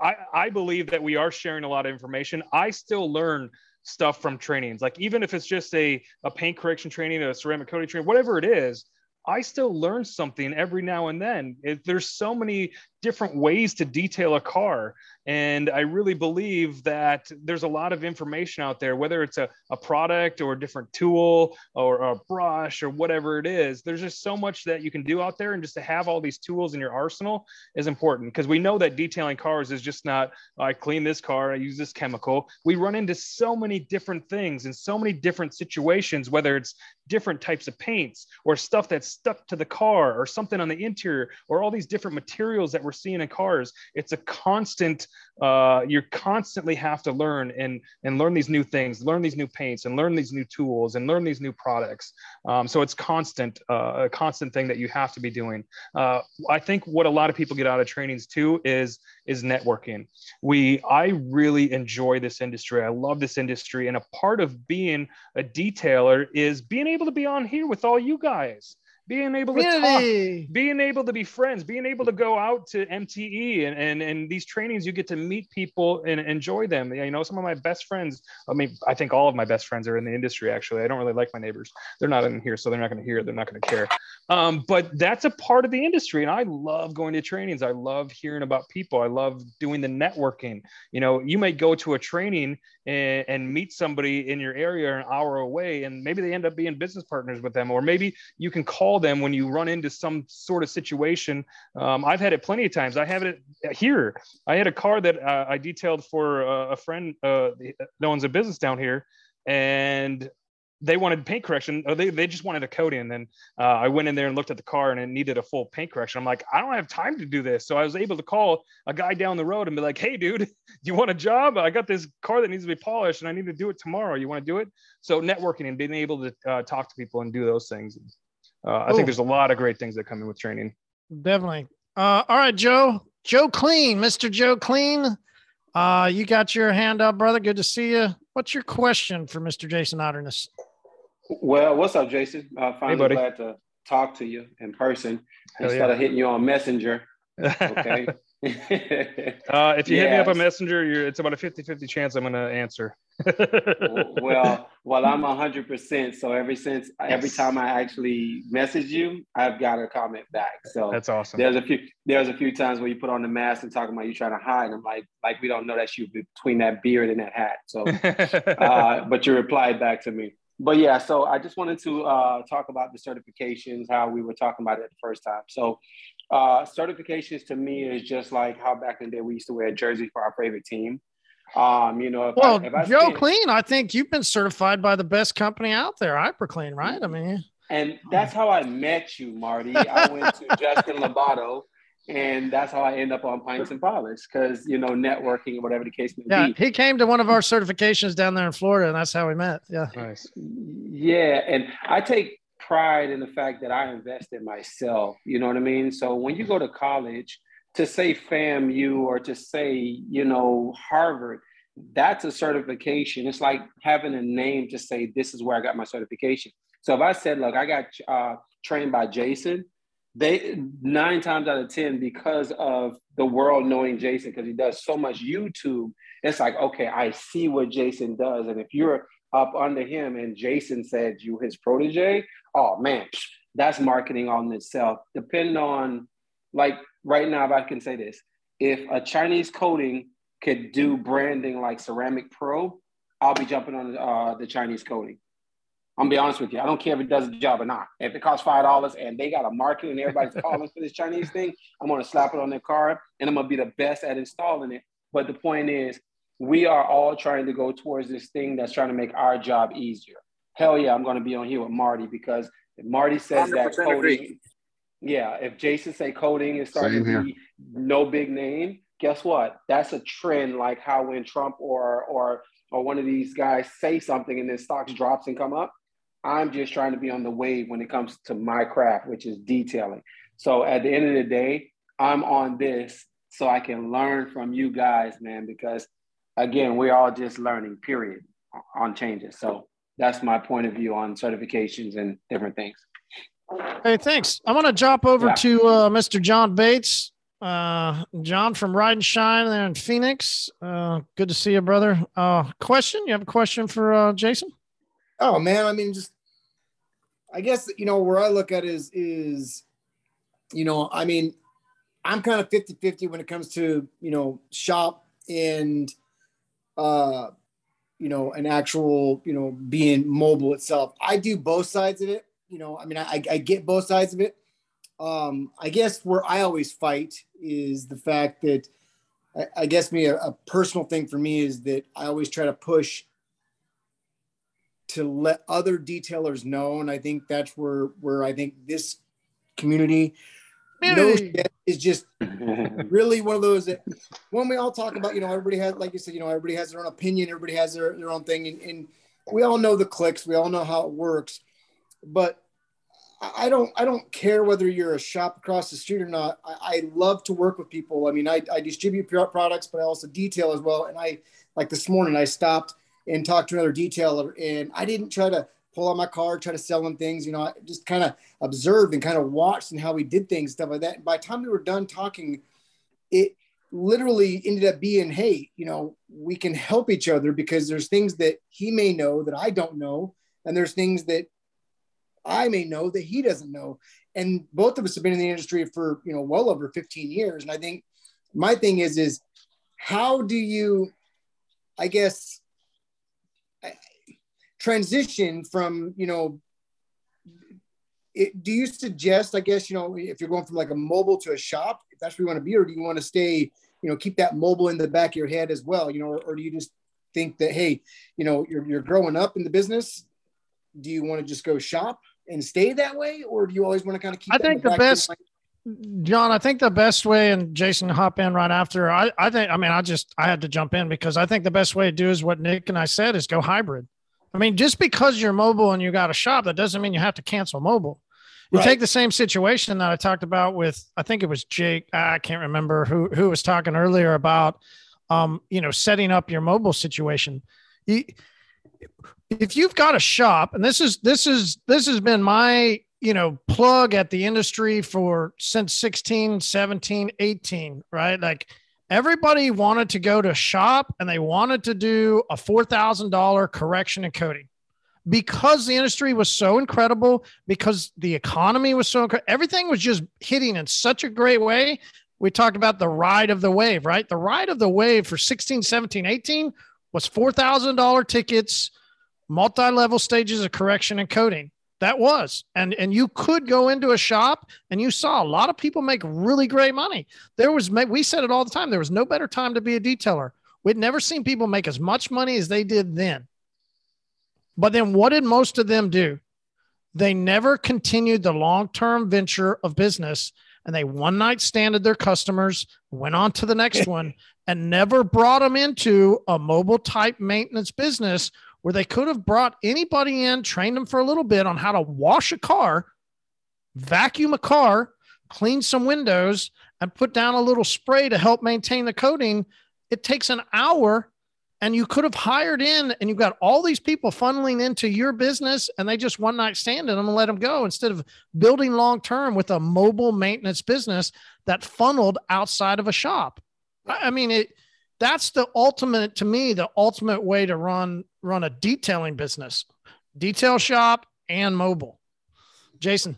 I, I believe that we are sharing a lot of information. I still learn stuff from trainings, like even if it's just a, a paint correction training, a ceramic coating training, whatever it is, I still learn something every now and then. It, there's so many different ways to detail a car. And I really believe that there's a lot of information out there, whether it's a, a product or a different tool or a brush or whatever it is. There's just so much that you can do out there. And just to have all these tools in your arsenal is important because we know that detailing cars is just not, oh, I clean this car, I use this chemical. We run into so many different things in so many different situations, whether it's different types of paints or stuff that's stuck to the car or something on the interior or all these different materials that we're we're seeing in cars. It's a constant. Uh, you constantly have to learn and and learn these new things, learn these new paints, and learn these new tools, and learn these new products. Um, so it's constant, uh, a constant thing that you have to be doing. Uh, I think what a lot of people get out of trainings too is is networking. We I really enjoy this industry. I love this industry, and a part of being a detailer is being able to be on here with all you guys being able to Community. talk, being able to be friends, being able to go out to MTE and, and, and these trainings, you get to meet people and enjoy them. You know, some of my best friends, I mean, I think all of my best friends are in the industry, actually. I don't really like my neighbors. They're not in here, so they're not going to hear it. They're not going to care. Um, but that's a part of the industry. And I love going to trainings. I love hearing about people. I love doing the networking. You know, you may go to a training and, and meet somebody in your area an hour away, and maybe they end up being business partners with them, or maybe you can call them when you run into some sort of situation. Um, I've had it plenty of times. I have it here. I had a car that uh, I detailed for uh, a friend uh, that owns a business down here, and they wanted paint correction. Or they, they just wanted a coat in. And uh, I went in there and looked at the car and it needed a full paint correction. I'm like, I don't have time to do this. So I was able to call a guy down the road and be like, Hey dude, do you want a job? I got this car that needs to be polished and I need to do it tomorrow. You want to do it? So networking and being able to uh, talk to people and do those things. Uh, I think there's a lot of great things that come in with training. Definitely. Uh, all right, Joe. Joe Clean, Mr. Joe Clean. Uh, you got your hand up, brother. Good to see you. What's your question for Mr. Jason Otterness? Well, what's up, Jason? Uh, finally buddy. glad to talk to you in person Hell instead yeah. of hitting you on Messenger. Okay. Uh, if you hit me up on Messenger, you're, it's about a 50 50 chance I'm going to answer. well, well, I'm hundred percent. So ever since every time I actually message you, I've got a comment back. So That's awesome. There's a few there's a few times where you put on the mask and talking about you trying to hide. And I'm like, like we don't know that you between that beard and that hat. So uh, but you replied back to me. But yeah, so I just wanted to uh, talk about the certifications, how we were talking about it the first time. So uh, certifications to me is just like how back in the day we used to wear a jersey for our favorite team. Um, you know, if Well, I, I Joe spend- Clean, I think you've been certified by the best company out there, HyperClean, right? I mean, And that's how I met you, Marty. I went to Justin Lobato, and that's how I end up on Pints and Polish because you know networking or whatever the case may yeah, be. he came to one of our certifications down there in Florida, and that's how we met. Yeah. Nice. Yeah, and I take pride in the fact that I invest in myself. You know what I mean? So when you go to college, to say FAMU or to say you know Harvard, that's a certification. It's like having a name to say this is where I got my certification. So if I said, look, I got uh, trained by Jason, they nine times out of ten because of the world knowing Jason because he does so much YouTube. It's like okay, I see what Jason does, and if you're up under him and Jason said you his protege, oh man, that's marketing on itself. Depending on like right now, if I can say this, if a Chinese coating could do branding like Ceramic Pro, I'll be jumping on uh, the Chinese coating. I'm gonna be honest with you. I don't care if it does the job or not. If it costs five dollars and they got a market and everybody's calling for this Chinese thing, I'm gonna slap it on their car and I'm gonna be the best at installing it. But the point is, we are all trying to go towards this thing that's trying to make our job easier. Hell yeah, I'm gonna be on here with Marty because if Marty says that 100% coating, agree. yeah, if Jason say coating is starting to be no big name, guess what? That's a trend like how when Trump or or or one of these guys say something and then stocks drops and come up. I'm just trying to be on the wave when it comes to my craft, which is detailing. So at the end of the day, I'm on this so I can learn from you guys, man, because again, we're all just learning, period, on changes. So that's my point of view on certifications and different things. Hey, thanks. I want to jump over Yeah. to uh, Mr. John Bates. Uh, John from Ride and Shine there in Phoenix. Uh, good to see you, brother. Uh, question? You have a question for uh, Jason? Oh man, I mean, just I guess you know where I look at is is you know, I mean, I'm kind of 50-50 when it comes to you know shop and uh you know an actual you know being mobile itself. I do both sides of it. You know, I mean, I, I get both sides of it. Um, I guess where I always fight is the fact that I, I guess me a, a personal thing for me is that I always try to push to let other detailers know and i think that's where where i think this community no shit is just really one of those that when we all talk about, you know, everybody has, like you said, you know, everybody has their own opinion, everybody has their, their own thing. And, and we all know the clicks, we all know how it works. But I don't I don't care whether you're a shop across the street or not. I, I love to work with people. I mean, I, I distribute products, but I also detail as well. And I like this morning I stopped and talk to another detailer, and I didn't try to pull out my card, try to sell him things. You know, I just kind of observed and kind of watched and how he did things, stuff like that. And by the time we were done talking, it literally ended up being, hey, you know, we can help each other because there's things that he may know that I don't know, and there's things that I may know that he doesn't know. And both of us have been in the industry for, you know, well over 15 years. And I think my thing is, is how do you, I guess, transition from, you know, it, do you suggest, I guess, you know, if you're going from like a mobile to a shop, if that's where you want to be, or do you want to stay, you know, keep that mobile in the back of your head as well, you know, or, or do you just think that, hey, you know, you're, you're growing up in the business. Do you want to just go shop and stay that way, or do you always want to kind of keep? I think the, the best, John. I think the best way, and Jason hop in right after. I, I think. I mean, I just I had to jump in because I think the best way to do is what Nick and I said is go hybrid. I mean, just because you're mobile and you got a shop, that doesn't mean you have to cancel mobile. You right. take the same situation that I talked about with, I think it was Jake. I can't remember who who was talking earlier about, um, you know, setting up your mobile situation. You, if you've got a shop and this is this is this has been my you know plug at the industry for since 16 17 18 right like everybody wanted to go to shop and they wanted to do a $4000 correction and coating. Because the industry was so incredible because the economy was so incredible everything was just hitting in such a great way. We talked about the ride of the wave right? The ride of the wave for 16 17 18 was $4000 tickets multi-level stages of correction and coating that was. And and you could go into a shop and you saw a lot of people make really great money. There was we said it all the time there was no better time to be a detailer. We'd never seen people make as much money as they did then. But then what did most of them do? They never continued the long-term venture of business and they one night standed their customers went on to the next one and never brought them into a mobile type maintenance business where they could have brought anybody in, trained them for a little bit on how to wash a car, vacuum a car, clean some windows, and put down a little spray to help maintain the coating. It takes an hour and you could have hired in and you've got all these people funneling into your business and they just one night stand in them and let them go instead of building long term with a mobile maintenance business that funneled outside of a shop. I mean, it that's the ultimate to me the ultimate way to run run a detailing business detail shop and mobile. Jason.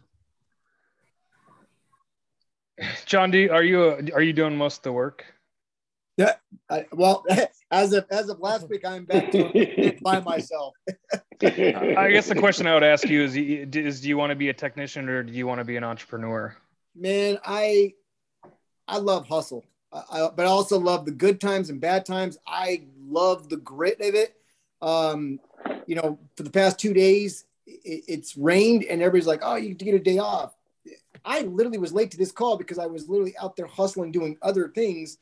John d are you are you doing most of the work? Yeah I, well as of as of last week i'm back to by myself. I guess the question i would ask you is is do you want to be a technician or do you want to be an entrepreneur? Man i i love hustle I, but I also love the good times and bad times. I love the grit of it. Um, you know, for the past two days, it, it's rained and everybody's like, oh, you get a day off. I literally was late to this call because I was literally out there hustling, doing other things,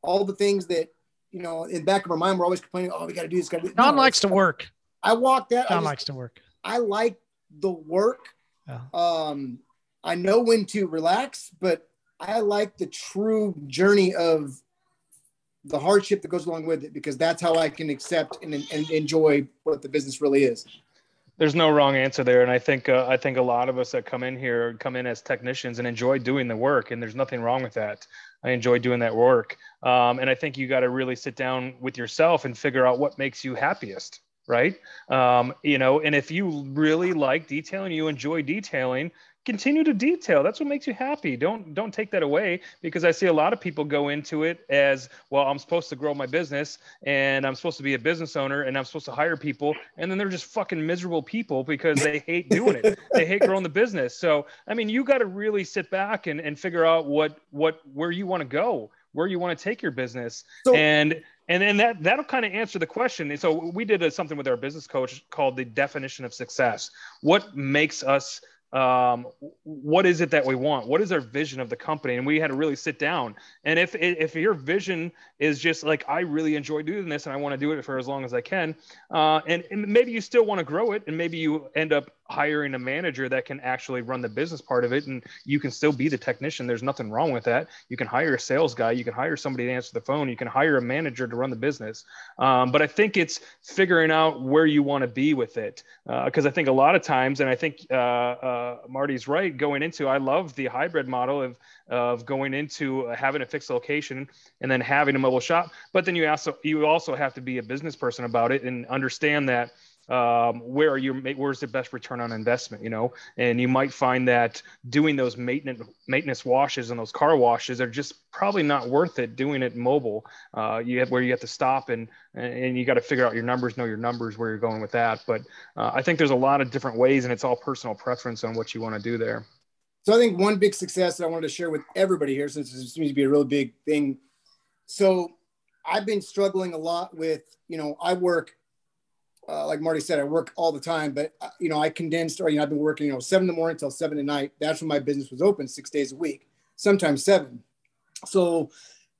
all the things that, you know, in the back of our mind, we're always complaining, oh, we got to do this. Got to John no, likes to work. I walked that. Just, likes to work. I like the work. Yeah. Um, I know when to relax, but I like the true journey of the hardship that goes along with it because that's how I can accept and, and enjoy what the business really is. There's no wrong answer there, and I think uh, I think a lot of us that come in here come in as technicians and enjoy doing the work, and there's nothing wrong with that. I enjoy doing that work, um, and I think you got to really sit down with yourself and figure out what makes you happiest right? Um, you know, and if you really like detailing, you enjoy detailing, continue to detail. That's what makes you happy. Don't don't take that away because i see a lot of people go into it as well i'm supposed to grow my business and i'm supposed to be a business owner and i'm supposed to hire people and then they're just fucking miserable people because they hate doing it. They hate growing the business. So i mean you got to really sit back and, and figure out what what where you want to go where you want to take your business. So, and and then that that'll kind of answer the question. And so we did a, something with our business coach called the definition of success. What makes us um, what is it that we want? What is our vision of the company? And we had to really sit down. And if if your vision is just like I really enjoy doing this and I want to do it for as long as I can, uh, and, and maybe you still want to grow it, and maybe you end up hiring a manager that can actually run the business part of it, and you can still be the technician. There's nothing wrong with that. You can hire a sales guy, you can hire somebody to answer the phone, you can hire a manager to run the business. Um, but I think it's figuring out where you want to be with it, because uh, I think a lot of times, and I think. Uh, uh uh, Marty's right. Going into, I love the hybrid model of of going into having a fixed location and then having a mobile shop. But then you also you also have to be a business person about it and understand that um, where are you where's the best return on investment you know? And you might find that doing those maintenance maintenance washes and those car washes are just probably not worth it doing it mobile. Uh, you have where you have to stop and and you got to figure out your numbers know your numbers where you're going with that. But uh, i think there's a lot of different ways and it's all personal preference on what you want to do there. So i think one big success that i wanted to share with everybody here since it seems to be a real big thing. So i've been struggling a lot with you know i work uh, like Marty said, I work all the time, but uh, you know, I condensed, or you know, I've been working, you know, seven in the morning till seven at night. That's when my business was open, six days a week, sometimes seven. So,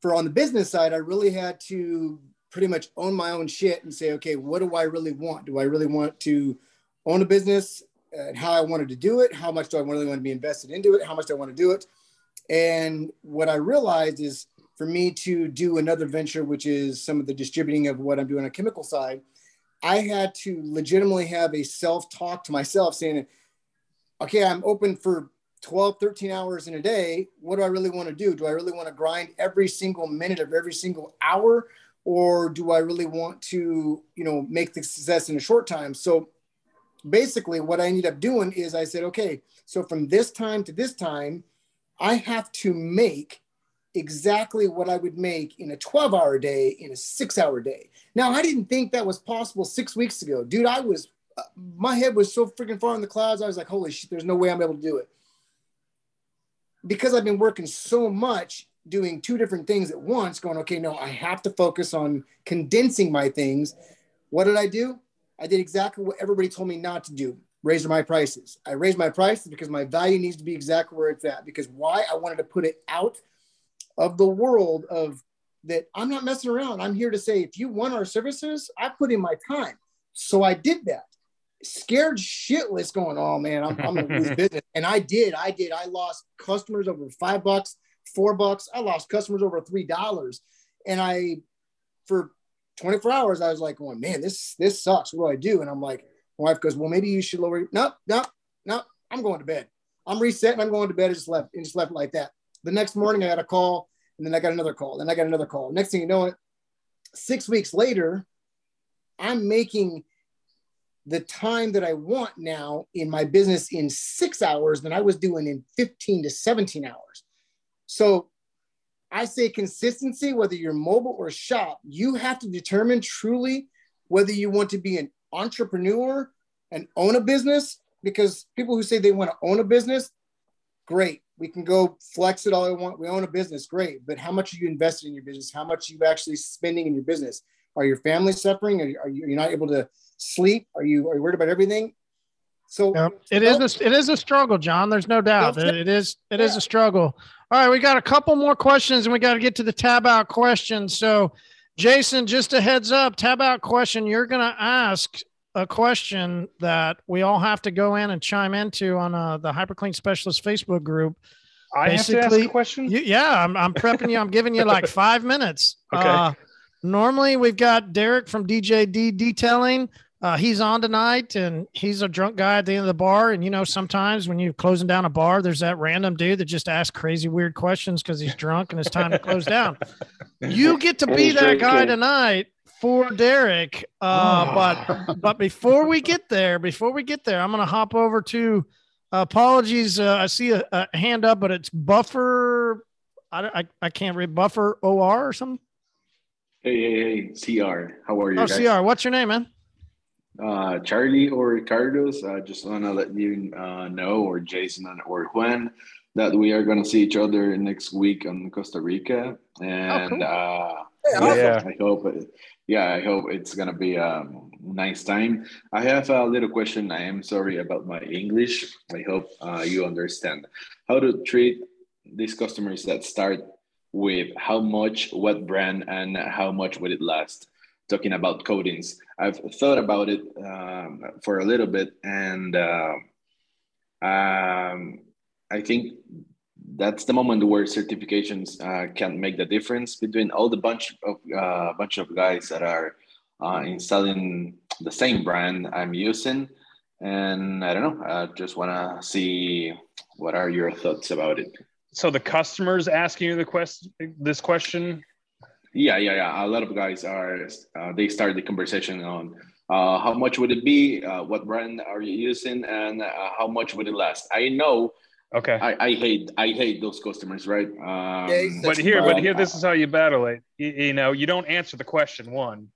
for on the business side, I really had to pretty much own my own shit and say, okay, what do I really want? Do I really want to own a business and how I wanted to do it? How much do I really want to be invested into it? How much do I want to do it? And what I realized is for me to do another venture, which is some of the distributing of what I'm doing on chemical side I had to legitimately have a self talk to myself saying, okay, I'm open for 12, 13 hours in a day. What do I really want to do? Do I really want to grind every single minute of every single hour? Or do I really want to, you know, make the success in a short time? So basically what I ended up doing is I said, okay, so from this time to this time, I have to make exactly what I would make in a 12 hour day in a six hour day. Now, I didn't think that was possible six weeks ago. Dude, I was, uh, my head was so freaking far in the clouds. I was like, holy shit, there's no way I'm able to do it. Because I've been working so much doing two different things at once, going, okay, no, I have to focus on condensing my things. What did I do? I did exactly what everybody told me not to do raise my prices. I raised my prices because my value needs to be exactly where it's at. Because why? I wanted to put it out of the world of that I'm not messing around. I'm here to say, if you want our services, I put in my time. So I did that. Scared shitless going, oh man, I'm, I'm gonna lose business. And I did, I did. I lost customers over five bucks, four bucks. I lost customers over three dollars. And I, for 24 hours, I was like, going, man, this this sucks. What do I do? And I'm like, my wife goes, well, maybe you should lower. No, no, no. I'm going to bed. I'm resetting. I'm going to bed. and just left and just left like that. The next morning, I got a call, and then I got another call, and I got another call. Next thing you know, it six weeks later, I'm making the time that I want now in my business in six hours than I was doing in 15 to 17 hours. So I say consistency, whether you're mobile or shop, you have to determine truly whether you want to be an entrepreneur and own a business. Because people who say they want to own a business, great. We can go flex it all I want. We own a business, great. But how much are you invested in your business? How much are you actually spending in your business? Are your family suffering? Are you, are you not able to sleep? Are you are you worried about everything? So yeah, it is a, it is a struggle, John. There's no doubt. It, it is it yeah. is a struggle. All right, we got a couple more questions, and we got to get to the tab out questions. So, Jason, just a heads up, tab out question. You're going to ask a question that we all have to go in and chime into on uh, the hyperclean specialist facebook group. I Basically, have to ask a question? you, yeah I'm, I'm prepping you. I'm giving you like five minutes. Okay. Uh, normally we've got derek from djd detailing. Uh, he's on tonight and he's a drunk guy at the end of the bar. And you know sometimes when you're closing down a bar there's that random dude that just asks crazy weird questions because he's drunk and it's time to close down. You get to be that guy tonight for Derek. Uh, oh. But but before we get there, before we get there, I'm going to hop over to uh, apologies. Uh, I see a, a, hand up, but it's Buffer. I, I, I can't read Buffer OR or something. Hey, hey, hey, CR. How are you? Oh, guys? CR. What's your name, man? Uh, Charlie or Ricardo's. I just want to let you uh, know, or Jason or Juan, that we are going to see each other next week on Costa Rica. And oh, cool. uh, Yeah. I hope. Yeah, I hope it's gonna be a nice time. I have a little question. I am sorry about my English. I hope uh, you understand how to treat these customers that start with how much, what brand, and how much would it last. Talking about coatings, I've thought about it um, for a little bit, and uh, um, I think that's the moment where certifications uh, can make the difference between all the bunch of uh, bunch of guys that are uh, installing the same brand I'm using. And I don't know. I just want to see what are your thoughts about it. So the customers asking you the question, this question. Yeah, yeah, yeah. A lot of guys are. Uh, they start the conversation on uh, how much would it be, uh, what brand are you using, and uh, how much would it last. I know Okay. I, I hate I hate those customers, right? Um, but here, but here, this is how you battle it. You, you know, you don't answer the question one.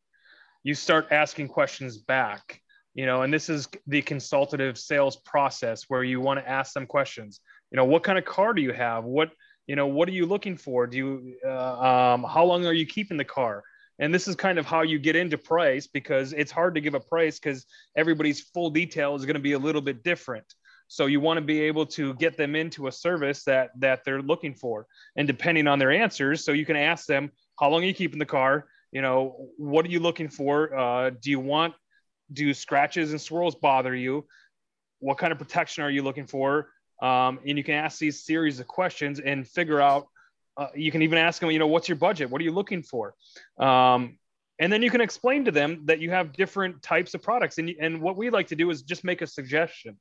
You start asking questions back. You know, and this is the consultative sales process where you want to ask them questions. You know, what kind of car do you have? What you know, what are you looking for? Do you uh, um, how long are you keeping the car? And this is kind of how you get into price because it's hard to give a price because everybody's full detail is going to be a little bit different. So you want to be able to get them into a service that that they're looking for, and depending on their answers, so you can ask them, how long are you keeping the car? You know, what are you looking for? Uh, do you want do scratches and swirls bother you? What kind of protection are you looking for? Um, and you can ask these series of questions and figure out. Uh, you can even ask them, you know, what's your budget? What are you looking for? Um, and then you can explain to them that you have different types of products. And, and what we like to do is just make a suggestion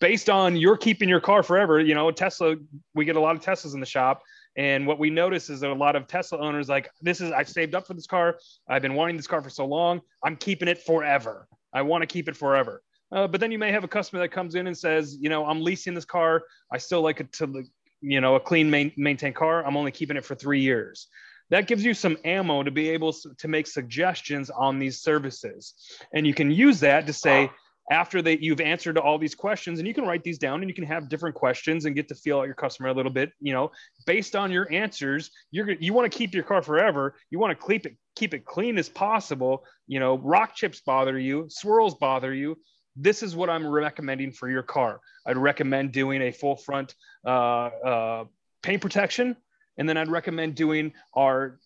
based on you're keeping your car forever, you know, Tesla, we get a lot of Teslas in the shop. And what we notice is that a lot of Tesla owners like, this is, I've saved up for this car. I've been wanting this car for so long. I'm keeping it forever. I want to keep it forever. Uh, but then you may have a customer that comes in and says, you know, I'm leasing this car. I still like it to, you know, a clean main, maintained car. I'm only keeping it for three years. That gives you some ammo to be able to make suggestions on these services. And you can use that to say, after that you've answered all these questions and you can write these down and you can have different questions and get to feel out your customer a little bit you know based on your answers you're you want to keep your car forever. You want to keep it keep it clean as possible. You know rock chips bother you swirls bother you. This is what i'm recommending for your car. I'd recommend doing a full front uh, uh, paint protection and then i'd recommend doing our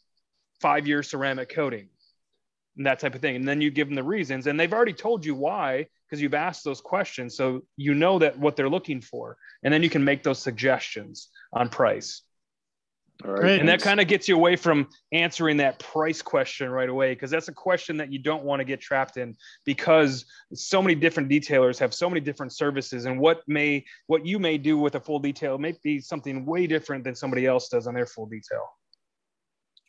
five year ceramic coating and that type of thing and then you give them the reasons and they've already told you why because you've asked those questions. So you know that what they're looking for. And then you can make those suggestions on price. All right. And that kind of gets you away from answering that price question right away because that's a question that you don't want to get trapped in because so many different detailers have so many different services and what may what you may do with a full detail may be something way different than somebody else does on their full detail.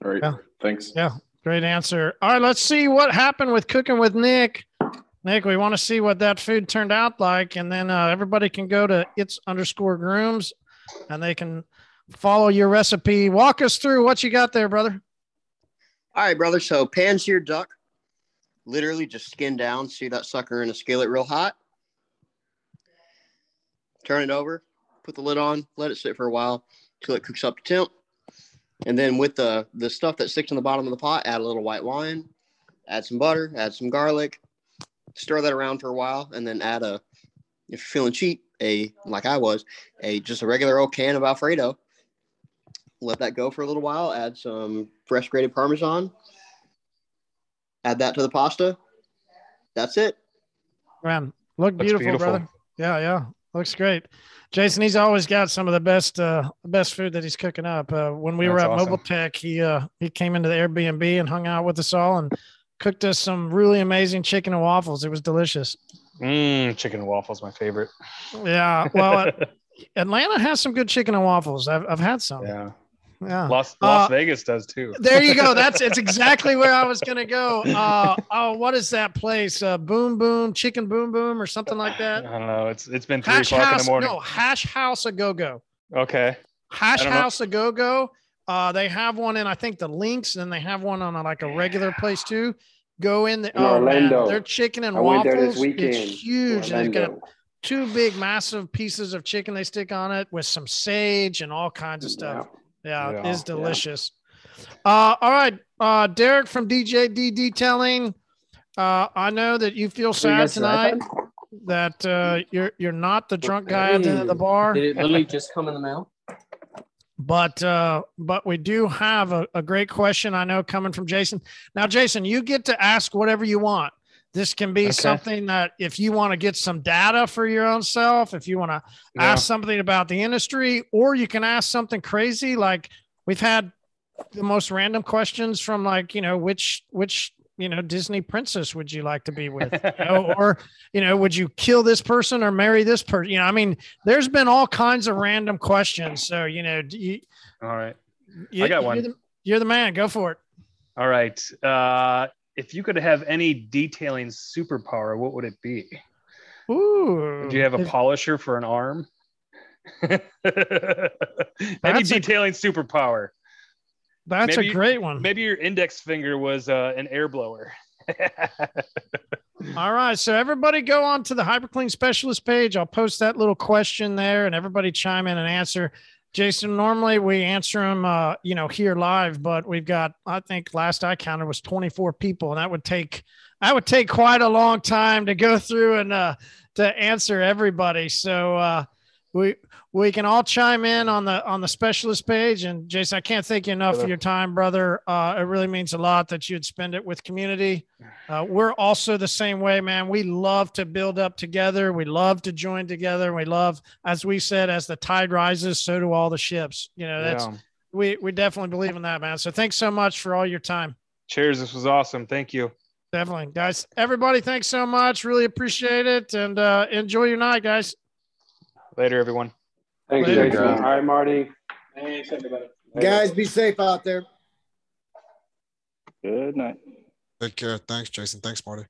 All right. Yeah. Thanks. Yeah. Great answer. All right. Let's see what happened with cooking with Nick. Nick, we want to see what that food turned out like, and then uh, everybody can go to it's underscore grooms, and they can follow your recipe. Walk us through what you got there, brother. All right, brother. So pan seared duck, literally just skin down. See that sucker in a skillet real hot. Turn it over, put the lid on, let it sit for a while till it cooks up to temp. And then with the the stuff that sticks in the bottom of the pot, add a little white wine, add some butter, add some garlic, stir that around for a while, and then add a, if you're feeling cheap, a like I was, a just a regular old can of Alfredo. Let that go for a little while. Add some fresh grated Parmesan. Add that to the pasta. That's it. Man, look Looks beautiful, beautiful. brother. Yeah, yeah, looks great. Jason, he's always got some of the best, uh, best food that he's cooking up. Uh, when we were at awesome. Mobile Tech, he uh, he came into the Airbnb and hung out with us all and cooked us some really amazing chicken and waffles. It was delicious. Mm, chicken and waffles, my favorite. Yeah, well, Atlanta has some good chicken and waffles. I've I've had some. Yeah. Yeah. Las, Las Uh, Vegas does too. There you go. That's it's exactly where I was gonna go. Uh, oh, what is that place? Uh, boom Boom Chicken Boom Boom or something like that. I don't know. It's it's been three Hash o'clock in the morning. No, Hash House a Go Go. Okay. Hash I don't know. House a Go Go. Uh, they have one in I think the Links, and they have one on a, like a regular place too. Go in the In oh man, Orlando. their chicken and I went there waffles. this weekend. It's huge. They've got two big, massive pieces of chicken they stick on it with some sage and all kinds of stuff. Yeah, Yeah. it is Yeah. delicious. Uh, all right, uh, Derek from DJD Detailing. Uh, I know that you feel sad guys tonight that uh, you're you're not the drunk guy at the, the bar. Did it literally just come in the mail? but uh but we do have a, a great question i know coming from jason now jason you get to ask whatever you want this can be Okay. something that if you want to get some data for your own self if you want to Yeah. ask something about the industry or you can ask something crazy like we've had the most random questions from like you know which which you know disney princess would you like to be with you know, or you know would you kill this person or marry this person you know i mean there's been all kinds of random questions so you know do you, All right. you I got you're one. the, you're the man go for it All right. Uh, if you could have any detailing superpower, what would it be? Ooh. Do you have a polisher for an arm? any That's a- detailing superpower. That's a great one. Maybe your index finger was uh, an air blower. All right. So everybody go on to the HyperClean specialist page. I'll post that little question there and everybody chime in and answer. Jason, normally we answer them, uh, you know, here live, but we've got, I think last I counted was 24 people and that would take, that would take quite a long time to go through and, uh, to answer everybody. So, uh, we, we can all chime in on the on the specialist page. And jason i can't thank you enough for your time brother. Uh, it really means a lot that you'd spend it with community. Uh, we're also the same way man. We love to build up together. We love to join together. We love as we said as the tide rises so do all the ships. You know that's Yeah. we we definitely believe in that man. So thanks so much for all your time. Cheers. This was awesome. Thank you. definitely. Guys everybody thanks so much. Really appreciate it. And uh, enjoy your night guys. Later, everyone. Thanks, Later, Jason. guys. All right, Marty. Thanks, everybody. Guys, be safe out there. Good night. Take care. Thanks, Jason. Thanks, Marty.